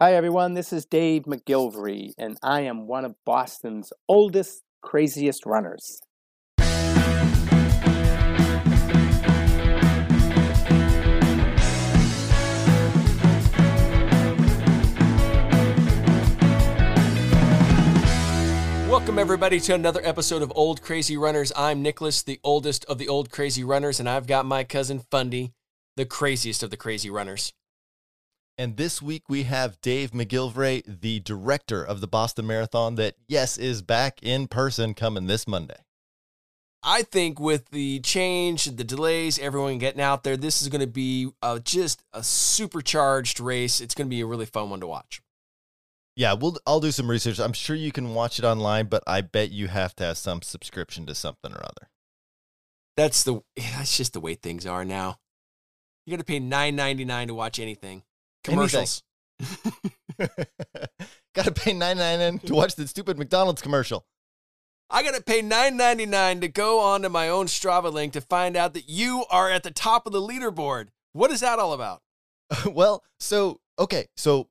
Hi, everyone. This is Dave McGillivray, and I am one of Boston's oldest, craziest runners. Welcome, everybody, to another episode of Old Crazy Runners. I'm Nicholas, the oldest of the old crazy runners, and I've got my cousin Fundy, the craziest of the crazy runners. And this week we have Dave McGillivray, the director of the Boston Marathon, that, yes, is back in person coming this Monday. I think with the change, the delays, everyone getting out there, this is going to be uh, just a supercharged race. It's going to be a really fun one to watch. Yeah, we'll I'll do some research. I'm sure you can watch it online, but I bet you have to have some subscription to something or other. That's the that's just the way things are now. You got to pay nine ninety nine to watch anything. Commercials. Got to pay nine ninety nine to watch the stupid McDonald's commercial. I got to pay nine ninety nine to go onto my own Strava link to find out that you are at the top of the leaderboard. What is that all about? well, so okay, so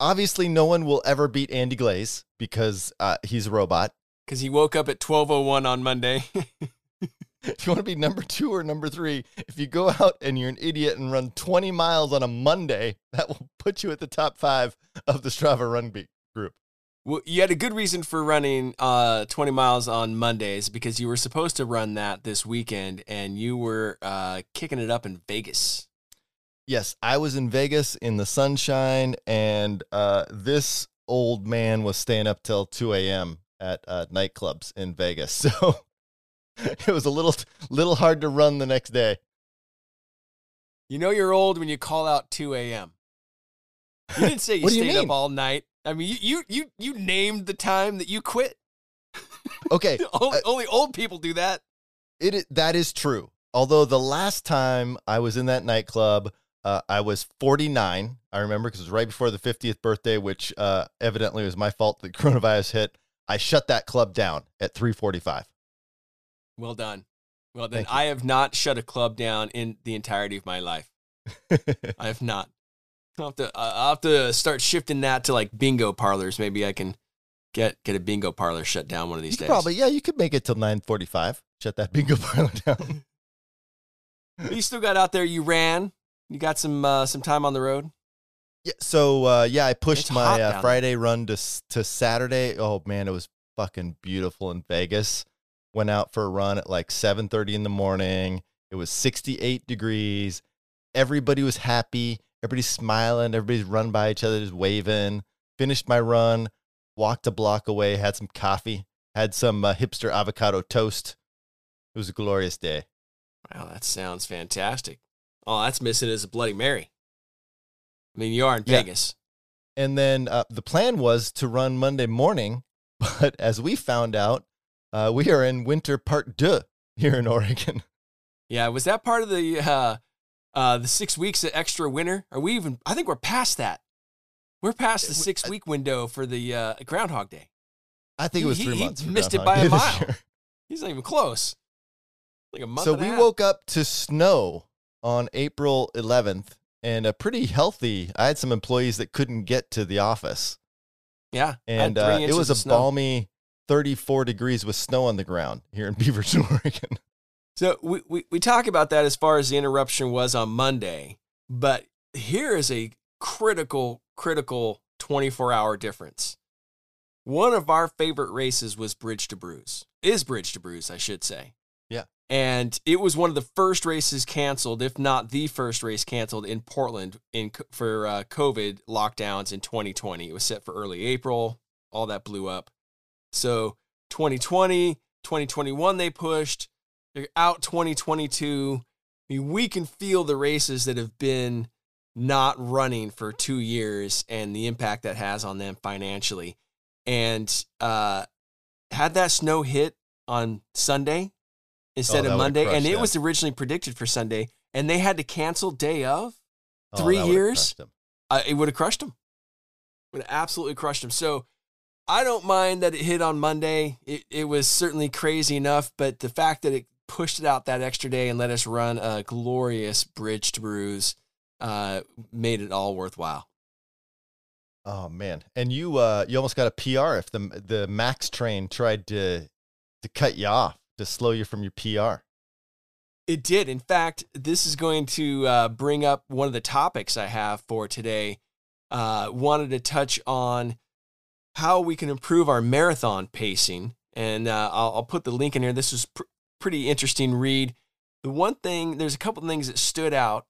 obviously no one will ever beat Andy Glaze because uh, he's a robot. Because he woke up at twelve oh one on Monday. if you want to be number two or number three, if you go out and you're an idiot and run 20 miles on a Monday, that will put you at the top five of the Strava Run Beat group. Well, you had a good reason for running uh, 20 miles on Mondays because you were supposed to run that this weekend and you were uh, kicking it up in Vegas. Yes, I was in Vegas in the sunshine, and uh, this old man was staying up till 2 a.m. at uh, nightclubs in Vegas. So it was a little little hard to run the next day. You know you're old when you call out 2 a.m. You didn't say you do you stayed up all night. I mean, you you you, you named the time that you quit. Okay, only, uh, only old people do that. it that is true. Although the last time I was in that nightclub, uh, I was 49. I remember because it was right before the 50th birthday, which uh, evidently was my fault. that coronavirus hit. I shut that club down at 3:45. Well done. Well done. I have not shut a club down in the entirety of my life. I have not. I'll have to. I'll have to start shifting that to like bingo parlors. Maybe I can get get a bingo parlor shut down one of these could days. probably, yeah, you could make it till 9:45. Shut that bingo parlor down. you still got out there. You ran. You got some uh, some time on the road. Yeah, so uh, yeah, I pushed It's my uh. Friday run to to Saturday. Oh man, it was fucking beautiful in Vegas. Went out for a run at like 7:30 in the morning. It was 68 degrees. Everybody was happy. Everybody's smiling. Everybody's running by each other, just waving. Finished my run. Walked a block away. Had some coffee. Had some uh, hipster avocado toast. It was a glorious day. Wow, that sounds fantastic. All that's missing is a Bloody Mary. I mean, you are in Yeah. Vegas. And then uh, the plan was to run Monday morning, but as we found out, uh, we are in winter part deux here in Oregon. Yeah, was that part of the uh, uh, the six weeks of extra winter? Are we even? I think we're past that. We're past the Uh, six week window for the uh, Groundhog Day. I think it was He- three he months. for missed it by a mile. year. He's not even close. Like a month. So we woke up to snow on April 11th and a pretty healthy. I had some employees that couldn't get to the office. Yeah, And uh, it was a balmy 34 degrees with snow on the ground here in Beaverton, Oregon. So we, we, we talk about that as far as the interruption was on Monday, but here is a critical, critical 24 hour difference. One of our favorite races was Bridge to Brews, is Bridge to Brews, I should say. Yeah. And it was one of the first races canceled, if not the first race canceled in Portland in for uh, COVID lockdowns in 2020. It was set for early April. All that blew up. So 2020, 2021, they pushed. They're out 2022. I mean, we can feel the races that have been not running for two years and the impact that has on them financially. And uh, had that snow hit on Sunday instead Oh, of Monday, and it them. was originally predicted for Sunday, and they had to cancel day of, Oh, Three years? crushed 'em. uh, it would have crushed them. Would have absolutely crushed them. So I don't mind that it hit on Monday. It, it was certainly crazy enough, but the fact that it pushed it out that extra day and let us run a glorious bridge to brews uh, made it all worthwhile. Oh man, and you uh you almost got a PR if the the Max train tried to to cut you off to slow you from your PR. It did. In fact, this is going to uh, bring up one of the topics I have for today. Uh, wanted to touch on how we can improve our marathon pacing, and uh, I'll, I'll, put the link in here. This is pr- pretty interesting read. The one thing, there's a couple things that stood out,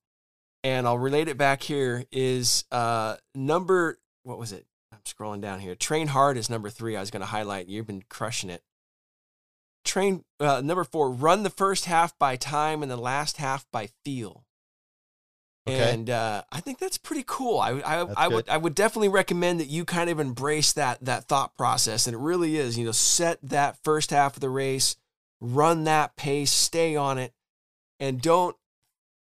and I'll relate it back here. Is uh, number what was it? I'm scrolling down here. Train hard is number three. I was going to highlight. You've been crushing it. Train uh, number four. Run the first half by time and the last half by feel. Okay. And uh, I think that's pretty cool. I, I, I would I would definitely recommend that you kind of embrace that that thought process, and it really is. You know, set that first half of the race, run that pace, stay on it, and don't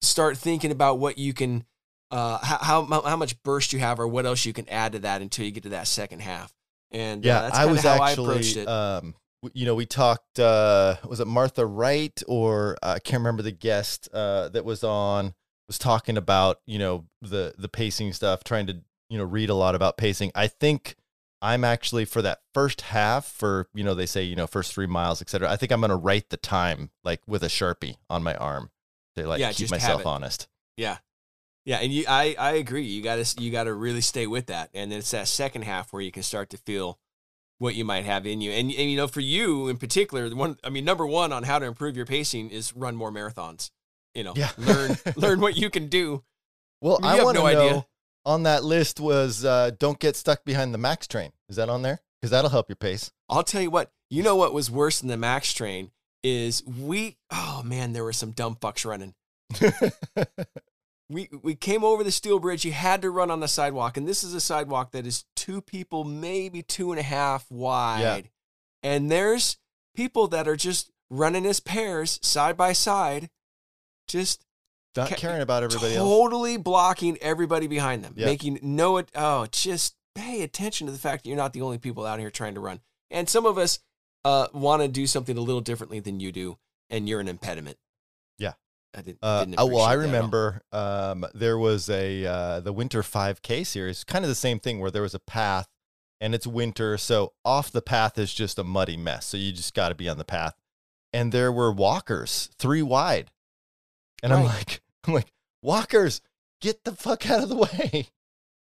start thinking about what you can uh, how, how how much burst you have or what else you can add to that until you get to that second half. And yeah, uh, that's I was how actually, I approached it. Um, you know, we talked. Uh, was it Martha Wright or uh, I can't remember the guest uh, that was on was talking about you know the the pacing stuff, trying to you know read a lot about pacing. I think I'm actually for that first half for you know they say you know first three miles etc. I think I'm gonna write the time like with a sharpie on my arm to like Yeah, keep myself honest. Yeah. Yeah, and you, I, I agree. You got to, you got to really stay with that, and then it's that second half where you can start to feel what you might have in you. And, and you know, for you in particular, the one, I mean, number one on how to improve your pacing is run more marathons. You know, Yeah. learn, learn what you can do. Well, You I have want to no know idea. on that list was uh, don't get stuck behind the max train. Is that on there? Because that'll help your pace. I'll tell you what. You know what was worse than the Max train is we. Oh man, there were some dumb fucks running. we we came over the steel bridge. You had to run on the sidewalk, and this is a sidewalk that is two people, maybe two and a half wide. Yeah. And there's people that are just running as pairs side by side, just Not Ca- caring about everybody else. totally blocking everybody behind them, Yeah. making no. It. Oh, just pay attention to the fact that you're not the only people out here trying to run. And some of us uh, want to do something a little differently than you do, and you're an impediment. Yeah. I didn't. Uh, didn't oh, well, I appreciate that at all. remember um, there was a uh, the Winter 5K series, kind of the same thing where there was a path and it's winter, so off the path is just a muddy mess. So you just got to be on the path. And there were walkers, three wide, and I'm like, I'm like, walkers, get the fuck out of the way.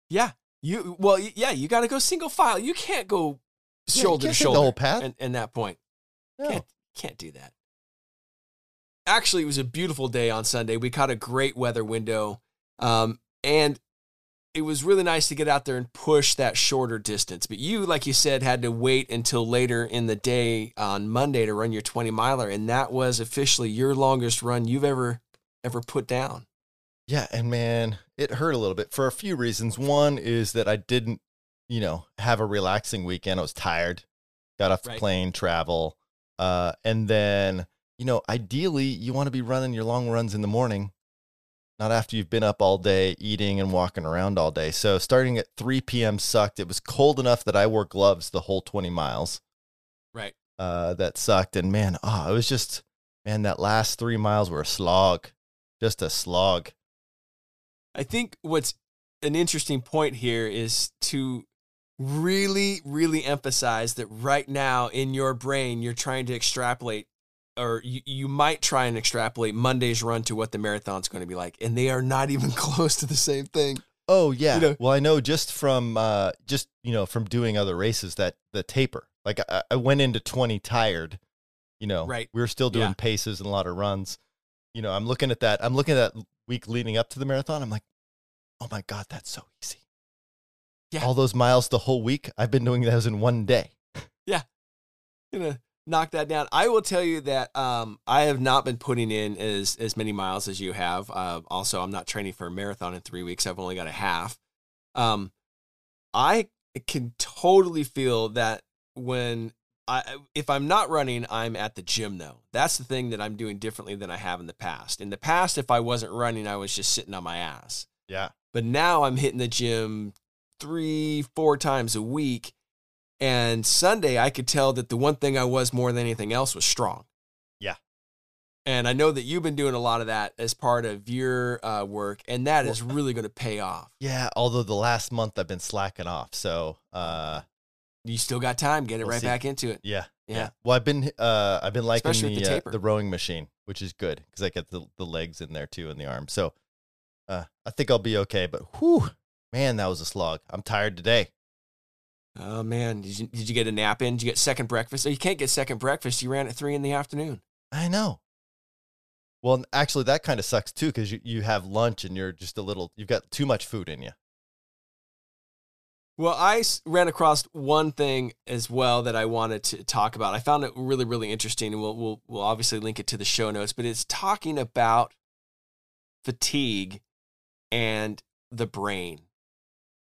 Yeah, you. Well, yeah, you got to go single file. You can't go Yeah, shoulder can't to shoulder. the whole path. And, and that point. No. Can't can't do that. Actually, it was a beautiful day on Sunday. We caught a great weather window, um, and it was really nice to get out there and push that shorter distance. But you, like you said, had to wait until later in the day on Monday to run your twenty miler, and that was officially your longest run you've ever ever put down. Yeah, and man, it hurt a little bit for a few reasons. One is that I didn't, you know, have a relaxing weekend. I was tired, got off the Right. plane, travel, uh, and then you know, ideally, you want to be running your long runs in the morning, not after you've been up all day eating and walking around all day. So starting at 3 p.m. sucked. It was cold enough that I wore gloves the whole 20 miles. Right. Uh, that sucked, and man, oh, it was just man, that last three miles were a slog, just a slog. I think what's an interesting point here is to really, really emphasize that right now in your brain, you're trying to extrapolate, or you, you might try and extrapolate Monday's run to what the marathon's going to be like. And they are not even close to the same thing. Oh yeah. know- well, I know just from uh, just you know from doing other races that the taper. Like I, I went into twenty tired. You know, Right. We were still doing Yeah. paces and a lot of runs. You know, I'm looking at that. I'm looking at that week leading up to the marathon. I'm like, oh my god, that's so easy. Yeah. All those miles the whole week. I've been doing those in one day. Yeah, gonna knock that down. I will tell you that um, I have not been putting in as as many miles as you have. Uh, also, I'm not training for a marathon in three weeks. I've only got a half. Um, I can totally feel that when I if I'm not running, I'm at the gym though. That's the thing that I'm doing differently than I have in the past. In the past, if I wasn't running, I was just sitting on my ass. Yeah. But now I'm hitting the gym three, four times a week. And Sunday, I could tell that the one thing I was more than anything else was strong. Yeah. And I know that you've been doing a lot of that as part of your uh, work, and that is really going to pay off. Yeah, although the last month I've been slacking off, so uh, You still got time. Get it We'll right see. back into it. yeah, Yeah. Well, I've been uh, I've been liking Especially the the uh, the rowing machine, which is good because I get the the legs in there too and the arms. So uh, I think I'll be okay. But whew, man, that was a slog. I'm tired today. Oh man, did you, did you get a nap in? Did you get second breakfast? Oh, you can't get second breakfast. You ran at three in the afternoon. I know. Well, actually, that kind of sucks too because you, you have lunch and you're just a little. You've got too much food in you. Well, I ran across one thing as well that I wanted to talk about. I found it really, really interesting, and we'll we'll, we'll obviously link it to the show notes. But it's talking about fatigue and the brain,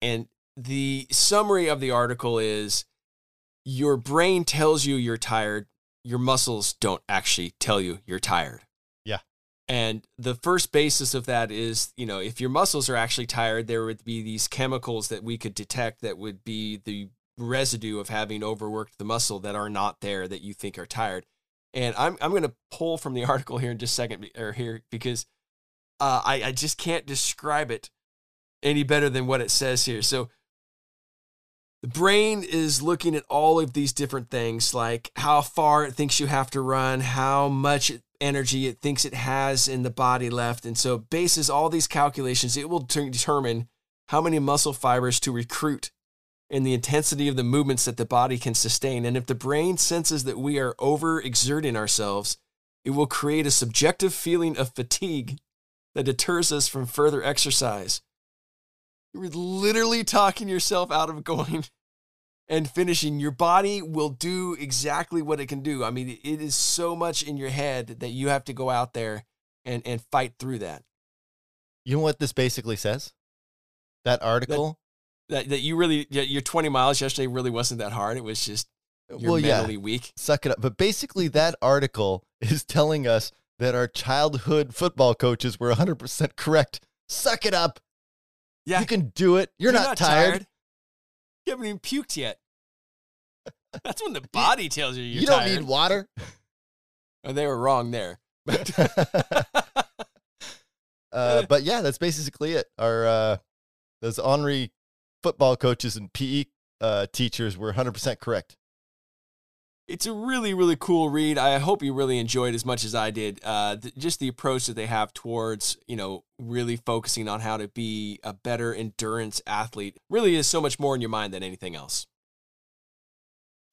and the summary of the article is: your brain tells you you're tired. Your muscles don't actually tell you you're tired. And the first basis of that is, you know, if your muscles are actually tired, there would be these chemicals that we could detect that would be the residue of having overworked the muscle that are not there that you think are tired. And I'm I'm going to pull from the article here in just a second or here because uh, I I just can't describe it any better than what it says here. So the brain is looking at all of these different things like how far it thinks you have to run, how much energy it thinks it has in the body left. And so, bases all these calculations, it will ter- determine how many muscle fibers to recruit and the intensity of the movements that the body can sustain. And if the brain senses that we are overexerting ourselves, it will create a subjective feeling of fatigue that deters us from further exercise. You're literally talking yourself out of going and finishing. Your body will do exactly what it can do. I mean, it is so much in your head that you have to go out there and, and fight through that. You know what this basically says? That article. That, that you really, your 20 miles yesterday really wasn't that hard. It was just uh, you're well, yeah, mentally weak. suck it up. But basically, that article is telling us that our childhood football coaches were 100% correct. Suck it up. Yeah. You can do it. You're, not, tired. You haven't even puked yet. That's when the body tells you you're you don't tired. need water. Oh, they were wrong there. uh, but yeah, that's basically it. Our uh, those Henri football coaches and PE uh, teachers were 100% correct. it's a really really cool read i hope you really enjoyed as much as i did uh, th- just the approach that they have towards you know really focusing on how to be a better endurance athlete really is so much more in your mind than anything else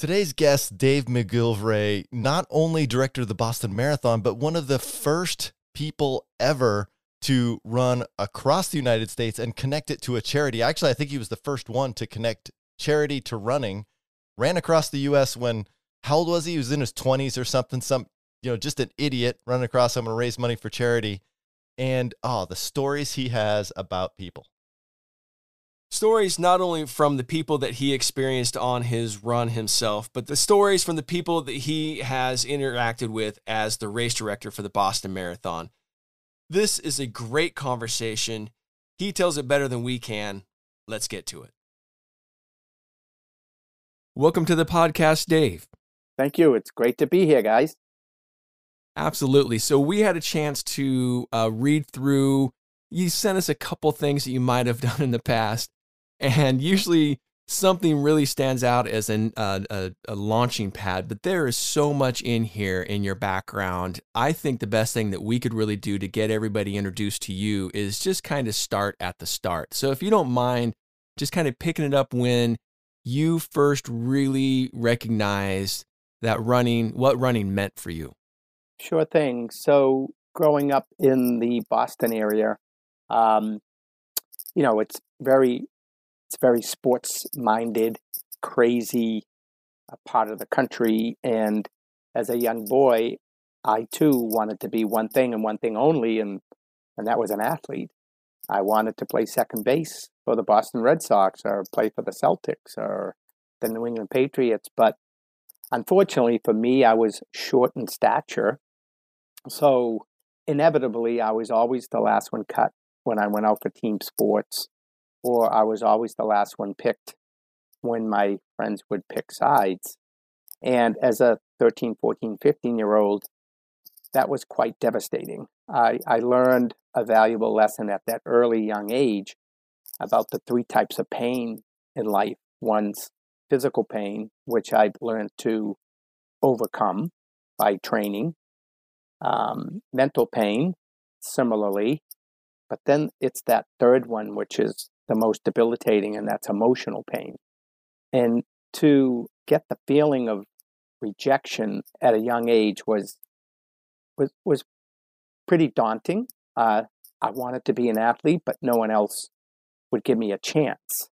Today's guest, Dave McGillivray, not only director of the Boston Marathon, but one of the first people ever to run across the United States and connect it to a charity. Actually, I think he was the first one to connect charity to running. Ran across the U.S. when how old was he? He was in his twenties or something. Some you know, just an idiot running across. I'm going to raise money for charity, and oh, the stories he has about people. Stories not only from the people that he experienced on his run himself but the stories from the people that he has interacted with as the race director for the boston marathon this is a great conversation he tells it better than we can let's get to it welcome to the podcast dave Thank you. It's great to be here, guys. Absolutely. So we had a chance to uh, read through. You sent us a couple things that you might have done in the past, and usually something really stands out as an, uh, a, a launching pad. But there is so much in here in your background. I think the best thing that we could really do to get everybody introduced to you is just kind of start at the start. So if you don't mind, just kind of picking it up when you first really recognized that running, what running meant for you. Sure thing. So, growing up in the Boston area, um, you know, it's very, it's very sports minded, crazy part of the country. And as a young boy, I too wanted to be one thing and one thing only, and and that was an athlete. I wanted to play second base for the Boston Red Sox or play for the Celtics or the New England Patriots, but unfortunately for me, I was short in stature. So inevitably, I was always the last one cut when I went out for team sports, or I was always the last one picked when my friends would pick sides. And as a 13, 14, 15 year old, that was quite devastating. I, I learned a valuable lesson at that early young age about the three types of pain in life. One's physical pain, which I've learned to overcome by training, um, mental pain, similarly. But then it's that third one, which is the most debilitating, and that's emotional pain. And to get the feeling of rejection at a young age was was was pretty daunting. Uh, I wanted to be an athlete, but no one else would give me a chance.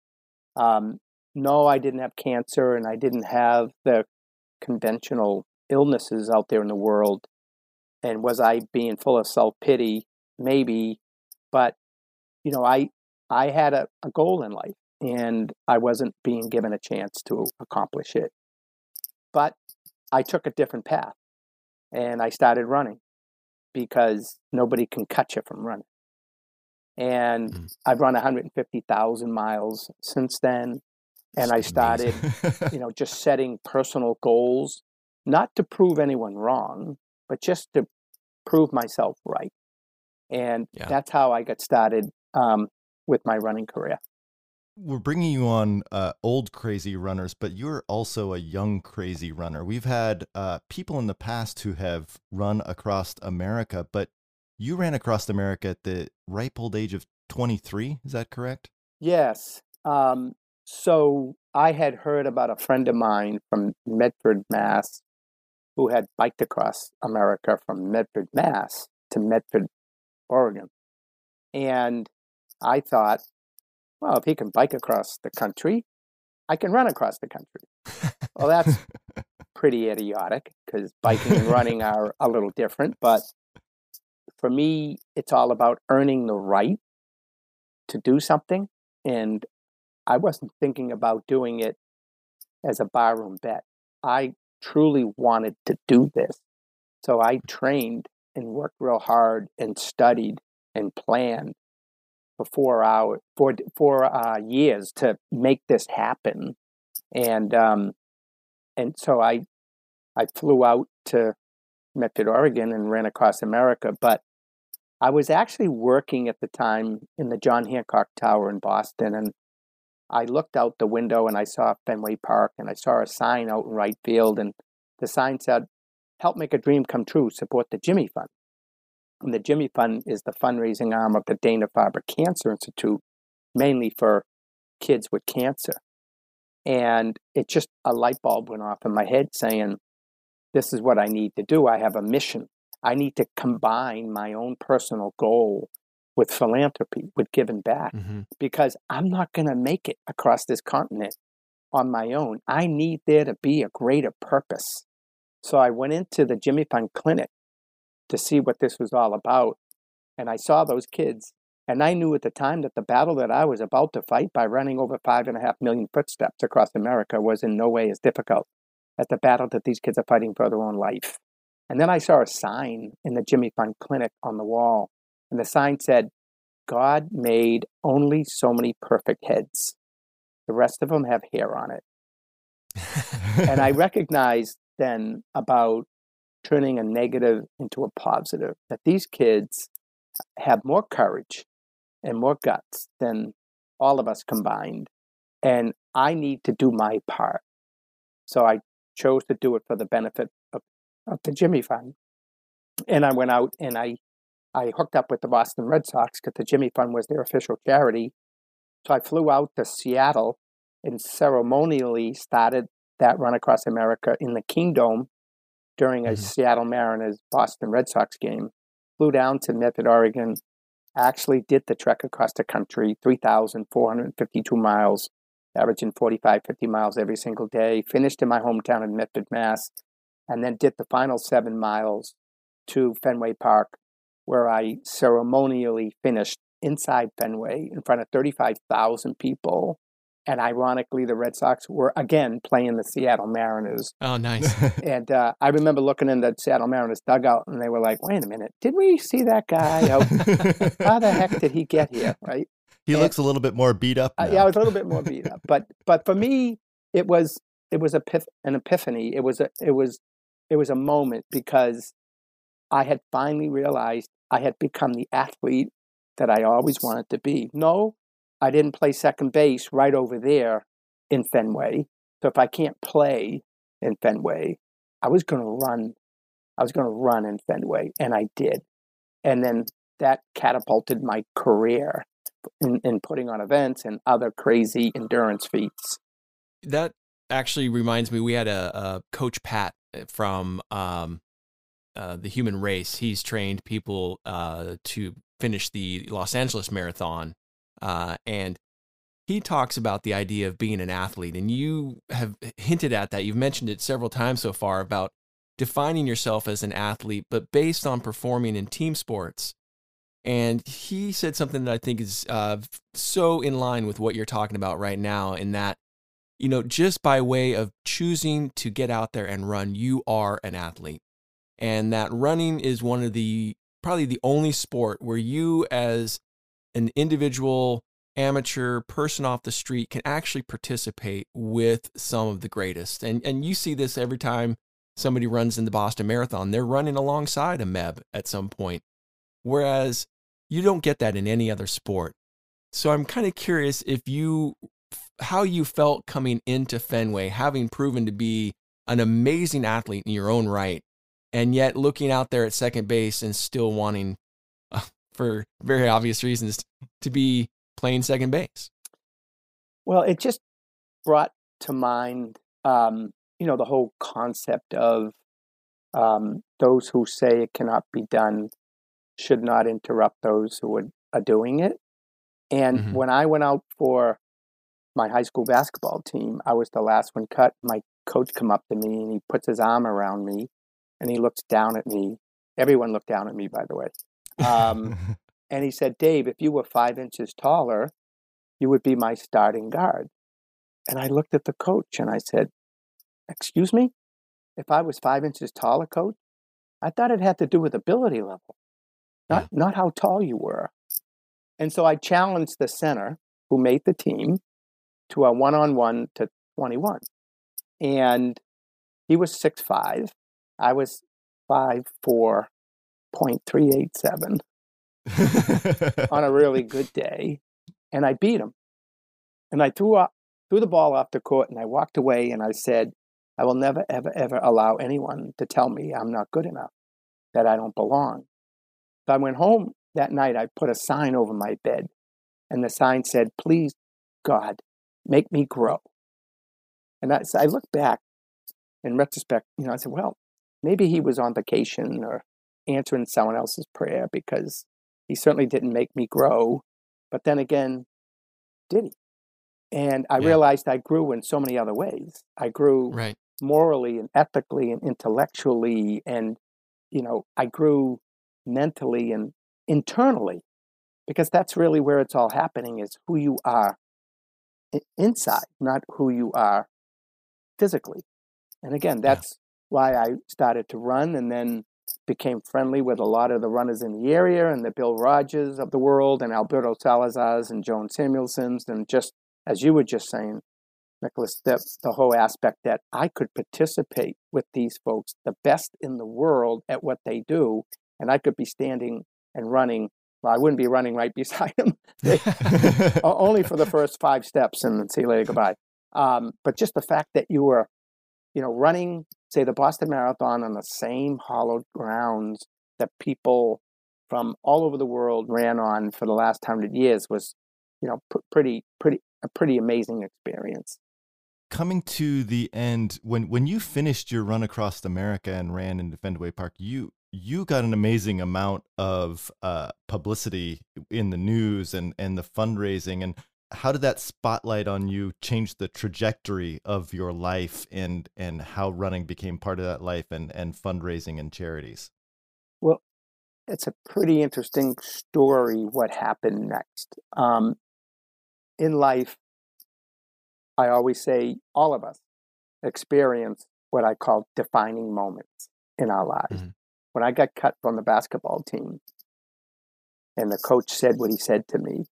Um, no, I didn't have cancer, and I didn't have the conventional illnesses out there in the world. And was I being full of self pity? Maybe, but you know, I I had a, a goal in life, and I wasn't being given a chance to accomplish it. But I took a different path and I started running because nobody can cut you from running. And mm. I've run 150,000 miles since then. And That's I started, you know, just setting personal goals, not to prove anyone wrong, but just to prove myself right. And yeah. that's how I got started um, with my running career we're bringing you on uh, old crazy runners, but you're also a young crazy runner. We've had uh, people in the past who have run across America, but you ran across America at the ripe old age of 23. Is that correct? Yes. Um, so I had heard about a friend of mine from Medford, Mass, who had biked across America from Medford, Mass to Medford, Oregon. And I thought, well, if he can bike across the country, I can run across the country. well, that's pretty idiotic because biking and running are a little different. But for me, it's all about earning the right to do something. And I wasn't thinking about doing it as a barroom bet. I truly wanted to do this. So I trained and worked real hard and studied and planned for four hours, for four uh, years to make this happen, and um, and so I I flew out to Medford, Oregon, and ran across America. But I was actually working at the time in the John Hancock Tower in Boston, and I looked out the window and I saw Fenway Park, and I saw a sign out in right field, and the sign said, "Help make a dream come true. Support the Jimmy Fund." And the Jimmy Fund is the fundraising arm of the Dana Farber Cancer Institute, mainly for kids with cancer. And it just, a light bulb went off in my head saying, this is what I need to do. I have a mission. I need to combine my own personal goal with philanthropy, with giving back, mm-hmm. because I'm not going to make it across this continent on my own. I need there to be a greater purpose. So I went into the Jimmy Fund Clinic to see what this was all about. And I saw those kids, and I knew at the time that the battle that I was about to fight by running over five and a half million footsteps across America was in no way as difficult as the battle that these kids are fighting for their own life. And then I saw a sign in the Jimmy Fund Clinic on the wall, and the sign said, God made only so many perfect heads. The rest of them have hair on it. and I recognized then about turning a negative into a positive. That these kids have more courage and more guts than all of us combined. And I need to do my part. So I chose to do it for the benefit of, of the Jimmy Fund. And I went out and I, I hooked up with the Boston Red Sox because the Jimmy Fund was their official charity. So I flew out to Seattle and ceremonially started that run across America in the Kingdome during a mm-hmm. Seattle Mariners Boston Red Sox game. Flew down to Medford, Oregon. Actually, did the trek across the country, 3,452 miles, averaging 45, 50 miles every single day. Finished in my hometown in Medford, Mass. And then did the final seven miles to Fenway Park, where I ceremonially finished inside Fenway in front of 35,000 people and ironically, the Red Sox were again playing the Seattle Mariners. Oh, nice. and uh, I remember looking in the Seattle Mariners dugout, and they were like, "Wait a minute, did we see that guy? How, how the heck did he get here?" Right? He and, looks a little bit more beat up. Uh, yeah, I was a little bit more beat up, but but for me, it was it was a pith, an epiphany. It was a it was it was a moment because I had finally realized I had become the athlete that I always wanted to be. No, I didn't play second base right over there in Fenway. So if I can't play in Fenway, I was going to run. I was going to run in Fenway, and I did. And then that catapulted my career in, in putting on events and other crazy endurance feats. That actually reminds me, we had a, a coach Pat eh, from um, uh, the Human Race. He's trained people uh, to finish the Los Angeles Marathon, uh, and he talks about the idea of being an athlete. And you have hinted at that. You've mentioned it several times so far about defining yourself as an athlete, but based on performing in team sports. And he said something that I think is uh, so in line with what you're talking about right now, in that, you know, just by way of choosing to get out there and run, you are an athlete. And that running is one of the probably the only sport where you, as an individual amateur person off the street, can actually participate with some of the greatest. And, and you see this every time somebody runs in the Boston Marathon, they're running alongside a Meb at some point. Whereas you don't get that in any other sport. So I'm kind of curious if you, how you felt coming into Fenway, having proven to be an amazing athlete in your own right, and yet looking out there at second base and still wanting, for very obvious reasons, to be playing second base. Well, it just brought to mind, um, you know, the whole concept of um, those who say it cannot be done should not interrupt those who are, are doing it. And mm-hmm. when I went out for my high school basketball team, I was the last one cut. My coach come up to me and he puts his arm around me and he looks down at me. Everyone looked down at me, by the way. Um, and he said, Dave, if you were five inches taller, you would be my starting guard. And I looked at the coach and I said, Excuse me? If I was five inches taller, coach? I thought it had to do with ability level not, yeah. not how tall you were. And so I challenged the center who made the team to a one on one to 21. And he was six five. I was five four point three eight seven on a really good day. And I beat him. And I threw up threw the ball off the court and I walked away and I said, I will never, ever, ever allow anyone to tell me I'm not good enough, that I don't belong. So I went home that night. I put a sign over my bed, and the sign said, Please, God, make me grow. And I, so I look back in retrospect, you know, I said, Well, maybe he was on vacation or answering someone else's prayer because he certainly didn't make me grow. But then again, did he? And I yeah. realized I grew in so many other ways. I grew right. morally and ethically and intellectually. And, you know, I grew mentally and internally because that's really where it's all happening is who you are inside not who you are physically and again that's yeah. why i started to run and then became friendly with a lot of the runners in the area and the bill rodgers of the world and alberto salazars and joan samuelsons and just as you were just saying nicholas the, the whole aspect that i could participate with these folks the best in the world at what they do and I could be standing and running. Well, I wouldn't be running right beside them, only for the first five steps and then see you later, goodbye. Um, but just the fact that you were, you know, running, say, the Boston Marathon on the same hollowed grounds that people from all over the world ran on for the last hundred years was, you know, pr- pretty, pretty, a pretty amazing experience. Coming to the end when when you finished your run across america and ran into fenway park you you got an amazing amount of uh, publicity in the news and and the fundraising and how did that spotlight on you change the trajectory of your life and and how running became part of that life and and fundraising and charities? Well it's a pretty interesting story what happened next. Um, in life i always say all of us experience what i call defining moments in our lives. Mm-hmm. When I got cut from the basketball team and the coach said what he said to me,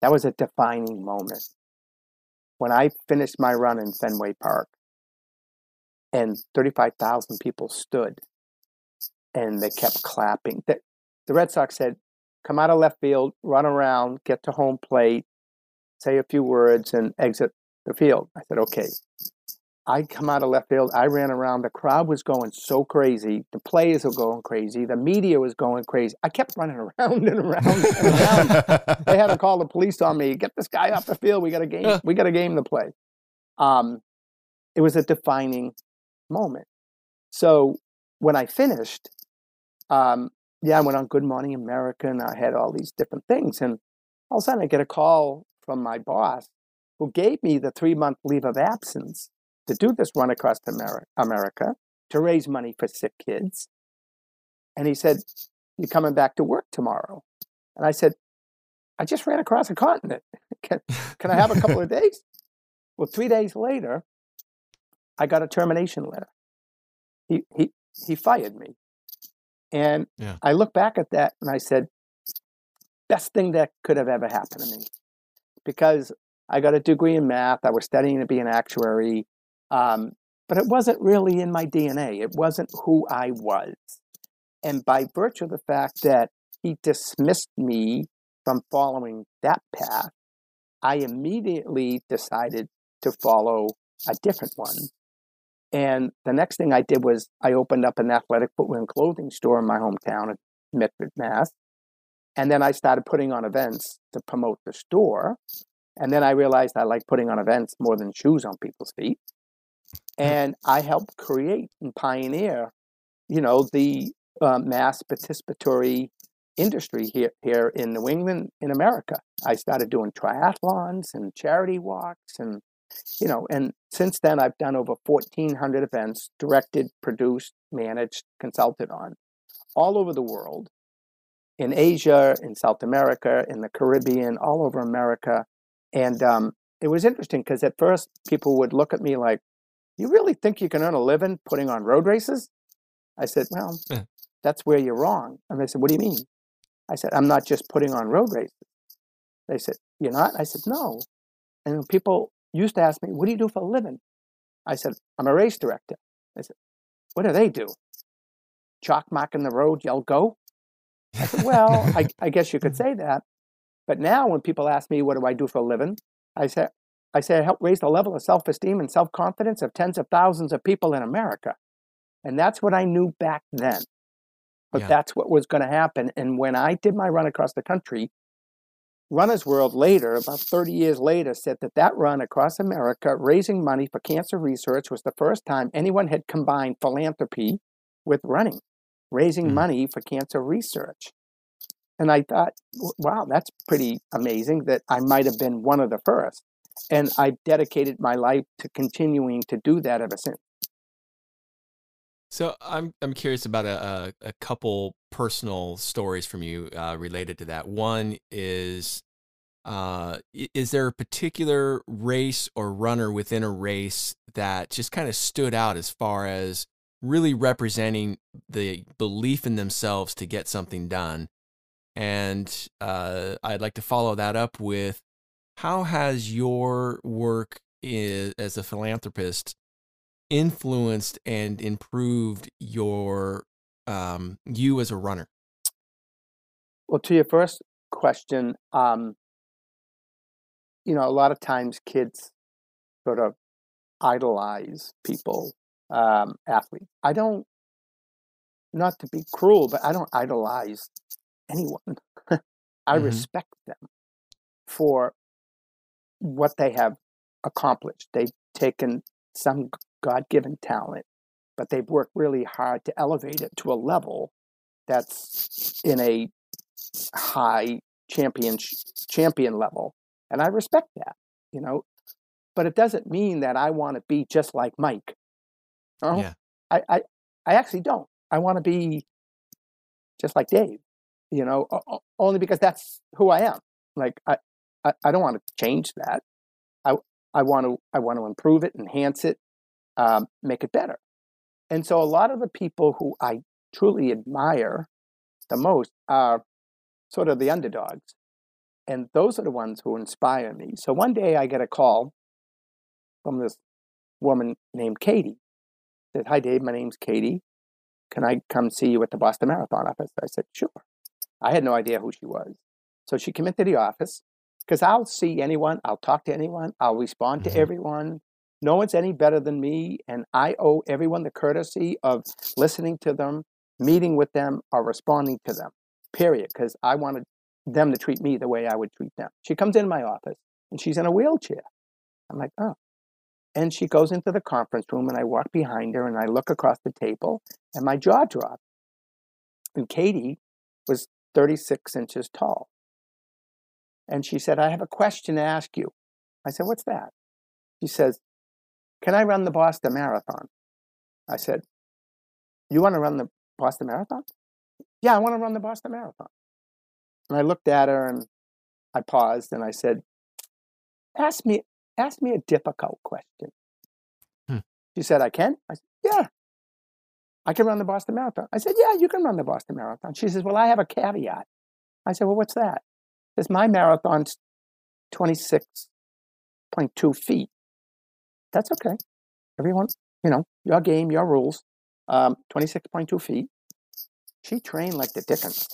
that was a defining moment. When I finished my run in Fenway Park and 35,000 people stood and they kept clapping. The, the Red Sox said, "Come out of left field, run around, get to home plate, say a few words, and exit the field." I said, "Okay." I come out of left field. I ran around. The crowd was going so crazy. The players were going crazy. The media was going crazy. I kept running around and around and around. they had to call the police on me. Get this guy off the field. We got a game. We got a game to play. Um, it was a defining moment. So when I finished, um, yeah, I went on Good Morning America and I had all these different things. And all of a sudden, I get a call from my boss who gave me the three month leave of absence to do this run across America to raise money for sick kids. And he said, You're coming back to work tomorrow. And I said, I just ran across a continent. can, can I have a couple of days? Well, three days later, I got a termination letter. He, he, he fired me. And yeah. I look back at that and I said, best thing that could have ever happened to me. Because I got a degree in math, I was studying to be an actuary. Um, but it wasn't really in my DNA. It wasn't who I was. And by virtue of the fact that he dismissed me from following that path, I immediately decided to follow a different one. And the next thing I did was I opened up an athletic footwear and clothing store in my hometown of Medford, Mass. And then I started putting on events to promote the store. And then I realized I like putting on events more than shoes on people's feet and I helped create and pioneer, you know, the uh, mass participatory industry here here in New England, in America. I started doing triathlons and charity walks, and you know, and since then I've done over fourteen hundred events, directed, produced, managed, consulted on, all over the world, in Asia, in South America, in the Caribbean, all over America, and um, it was interesting because at first people would look at me like, you really think you can earn a living putting on road races? I said, Well, yeah. that's where you're wrong. And they said, What do you mean? I said, I'm not just putting on road races. They said, You're not? I said, No. And people used to ask me, What do you do for a living? I said, I'm a race director. They said, What do they do? Chalk marking the road, yell go? I said, Well, I, I guess you could say that. But now when people ask me, What do I do for a living? I say, I say I help raise the level of self esteem and self confidence of tens of thousands of people in America. And that's what I knew back then. But yeah. that's what was going to happen. And when I did my run across the country, Runner's World later, about 30 years later, said that that run across America raising money for cancer research was the first time anyone had combined philanthropy with running, raising mm money for cancer research. And I thought, wow, that's pretty amazing that I might have been one of the first and I've dedicated my life to continuing to do that ever since. So I'm I'm curious about a, a, couple personal stories from you uh, related to that. One is, uh, is there a particular race or runner within a race that just kind of stood out as far as really representing the belief in themselves to get something done? And uh, I'd like to follow that up with how has your work is, as a philanthropist influenced and improved your um, you as a runner? Well, to your first question, um, you know, a lot of times kids sort of idolize people, um, athletes. I don't, not to be cruel, but I don't idolize anyone. I mm-hmm. respect them for what they have accomplished. They've taken some God given talent, but they've worked really hard to elevate it to a level that's in a high champion champion level. And I respect that, you know. But it doesn't mean that I want to be just like Mike. Oh, yeah. I, I I actually don't. I want to be just like Dave, you know, only because that's who I am. Like I, I, I don't want to change that. I I want to I want to improve it, enhance it, um, make it better. And so a lot of the people who I truly admire the most are sort of the underdogs. And those are the ones who inspire me. So one day I get a call from this woman named Katie. Said, Hi Dave, my name's Katie. can I come see you at the Boston Marathon office? I said, Sure. I had no idea who she was. So she came into the office because I'll see anyone, I'll talk to anyone, I'll respond to Mhm. everyone. No one's any better than me, and I owe everyone the courtesy of listening to them, meeting with them, or responding to them, period, because I wanted them to treat me the way I would treat them. She comes into my office and she's in a wheelchair. I'm like, oh. And she goes into the conference room, and I walk behind her and I look across the table, and my jaw dropped. And Katie was 36 inches tall. And she said, I have a question to ask you. I said, What's that? She says, Can I run the Boston Marathon? I said, You want to run the Boston Marathon? Yeah, I want to run the Boston Marathon. And I looked at her and I paused and I said, Ask me, ask me a difficult question. Hmm. She said, I can? I said, Yeah. I can run the Boston Marathon. I said, Yeah, you can run the Boston Marathon. She says, Well, I have a caveat. I said, Well, what's that? Says my marathon's 26.2 feet. That's okay. Everyone, you know, your game, your rules. Um, 26.2 feet. She trained like the Dickens.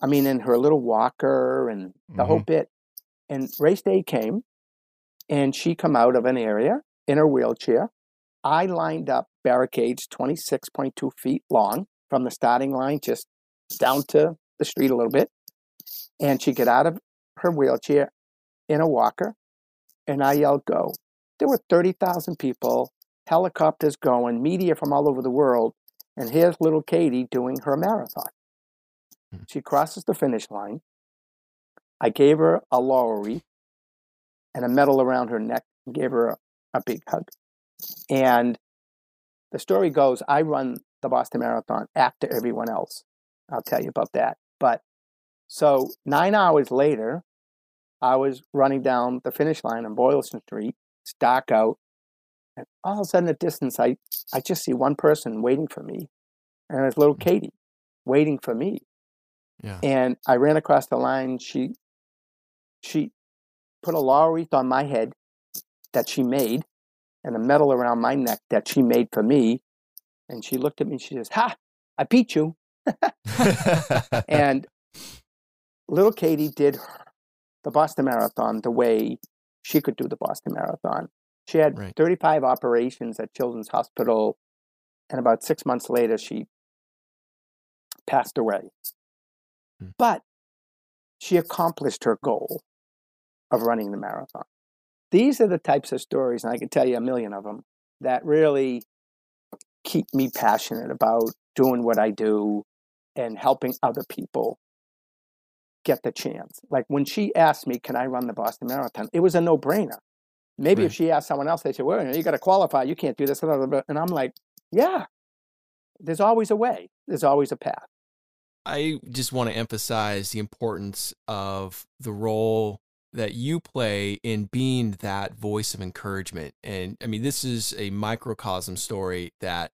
I mean, in her little walker and the whole bit. And race day came, and she come out of an area in her wheelchair. I lined up barricades 26.2 feet long from the starting line just down to the street a little bit. And she get out of her wheelchair in a walker, and I yelled, Go. There were 30,000 people, helicopters going, media from all over the world, and here's little Katie doing her marathon. Hmm. She crosses the finish line. I gave her a lorry and a medal around her neck and gave her a, a big hug. And the story goes I run the Boston Marathon after everyone else. I'll tell you about that. But so nine hours later, I was running down the finish line on Boylston Street. It's dark out. And all of a sudden, at the distance, I, I just see one person waiting for me. And it's little mm. Katie waiting for me. Yeah. And I ran across the line. She she put a laurel wreath on my head that she made and a medal around my neck that she made for me. And she looked at me and she says, Ha, I beat you. And little Katie did the Boston Marathon the way she could do the Boston Marathon. She had Right. 35 operations at Children's Hospital, and about six months later, she passed away. Hmm. But she accomplished her goal of running the marathon. These are the types of stories, and I can tell you a million of them, that really keep me passionate about doing what I do and helping other people get the chance. Like when she asked me, Can I run the Boston Marathon? It was a no brainer. Maybe if she asked someone else, they said, Well, you, got to qualify. You can't do this. blah, blah, blah." And I'm like, Yeah, there's always a way, there's always a path. I just want to emphasize the importance of the role that you play in being that voice of encouragement. And I mean, this is a microcosm story that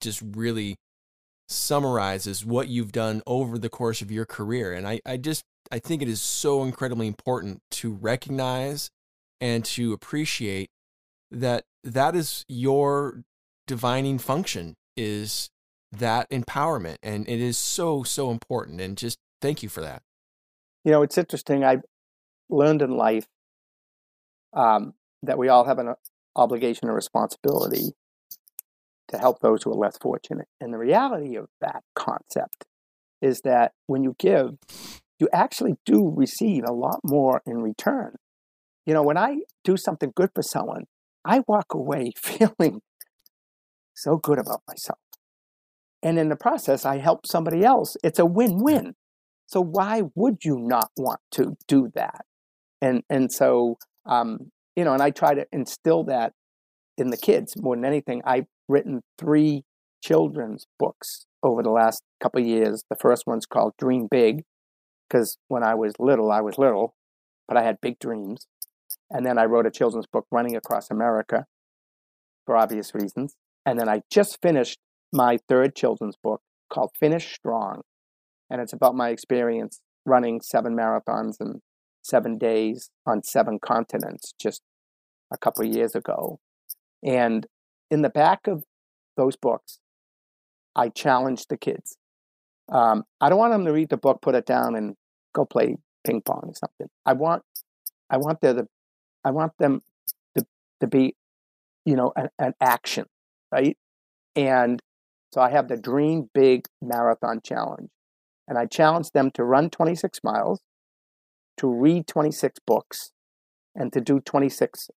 just really summarizes what you've done over the course of your career. And I, I just, I think it is so incredibly important to recognize and to appreciate that that is your divining function is that empowerment and it is so so important and just thank you for that You know, it's interesting. I learned in life um, that we all have an obligation and responsibility to help those who are less fortunate. And the reality of that concept is that when you give, you actually do receive a lot more in return. You know, when I do something good for someone, I walk away feeling so good about myself. And in the process, I help somebody else. It's a win win. So why would you not want to do that? And and so um, you know, and I try to instill that in the kids more than anything. I've written three children's books over the last couple years. The first one's called Dream Big, because when I was little, I was little, but I had big dreams. And then I wrote a children's book, Running Across America, for obvious reasons. And then I just finished my third children's book called Finish Strong. And it's about my experience running seven marathons in seven days on seven continents just a couple years ago. And in the back of those books, I challenge the kids. Um, I don't want them to read the book, put it down, and go play ping pong or something. I want, I want the, I want them to to be, you know, an, an action, right? And so I have the Dream Big Marathon Challenge, and I challenge them to run 26 miles, to read 26 books, and to do 26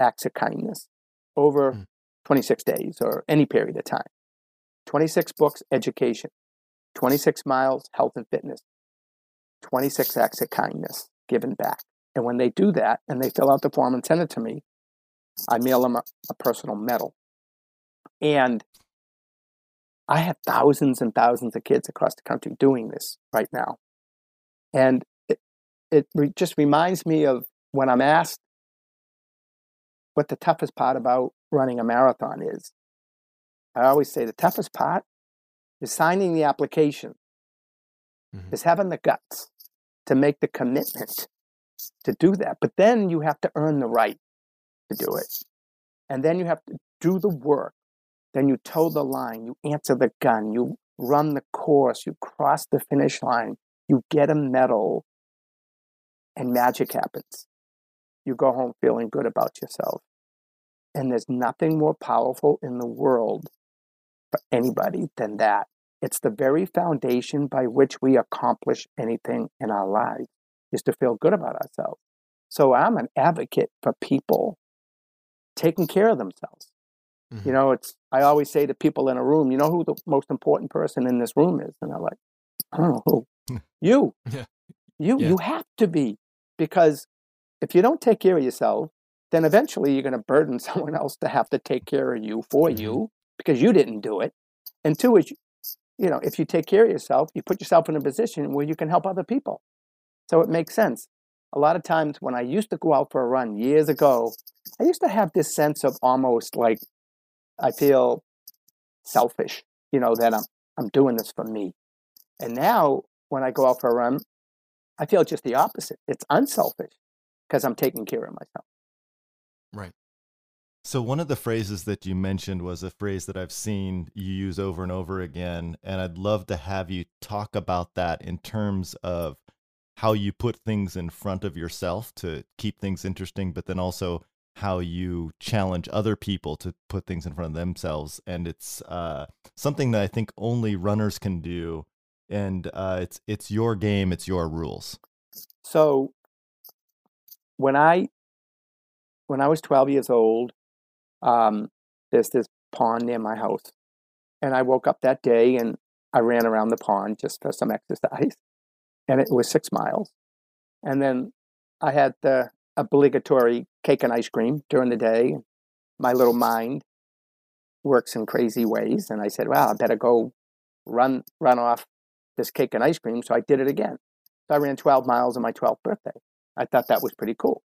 acts of kindness over Mm. 26 days or any period of time. 26 books, education. 26 miles, health and fitness. 26 acts of kindness given back. And when they do that and they fill out the form and send it to me, I mail them a, a personal medal. And I have thousands and thousands of kids across the country doing this right now. And it, it re- just reminds me of when I'm asked what the toughest part about running a marathon is. I always say the toughest part is signing the application, Mhm. is having the guts to make the commitment to do that. But then you have to earn the right to do it. And then you have to do the work. Then you toe the line, you answer the gun, you run the course, you cross the finish line, you get a medal, and magic happens. You go home feeling good about yourself. And there's nothing more powerful in the world for anybody than that. It's the very foundation by which we accomplish anything in our lives is to feel good about ourselves. So I'm an advocate for people taking care of themselves. Mhm. You know, it's I always say to people in a room, you know who the most important person in this room is? And they're like, I don't know who. you. Yeah. You Yeah. you have to be. Because if you don't take care of yourself, then eventually you're going to burden someone else to have to take care of you for Mhm. you because you didn't do it. And two is, you know, if you take care of yourself, you put yourself in a position where you can help other people. So it makes sense. A lot of times when I used to go out for a run years ago, I used to have this sense of almost like I feel selfish, you know, that I'm I'm doing this for me. And now when I go out for a run, I feel just the opposite. It's unselfish because I'm taking care of myself. Right. So one of the phrases that you mentioned was a phrase that I've seen you use over and over again, and I'd love to have you talk about that in terms of how you put things in front of yourself to keep things interesting, but then also how you challenge other people to put things in front of themselves. And it's uh, something that I think only runners can do, and uh, it's it's your game, it's your rules. So when I when I was 12 years old, um, there's this pond near my house, and I woke up that day and I ran around the pond just for some exercise, and it was six miles, and then I had the obligatory cake and ice cream during the day. My little mind works in crazy ways, and I said, "Well, I better go run run off this cake and ice cream." So I did it again. So I ran 12 miles on my 12th birthday. I thought that was pretty cool.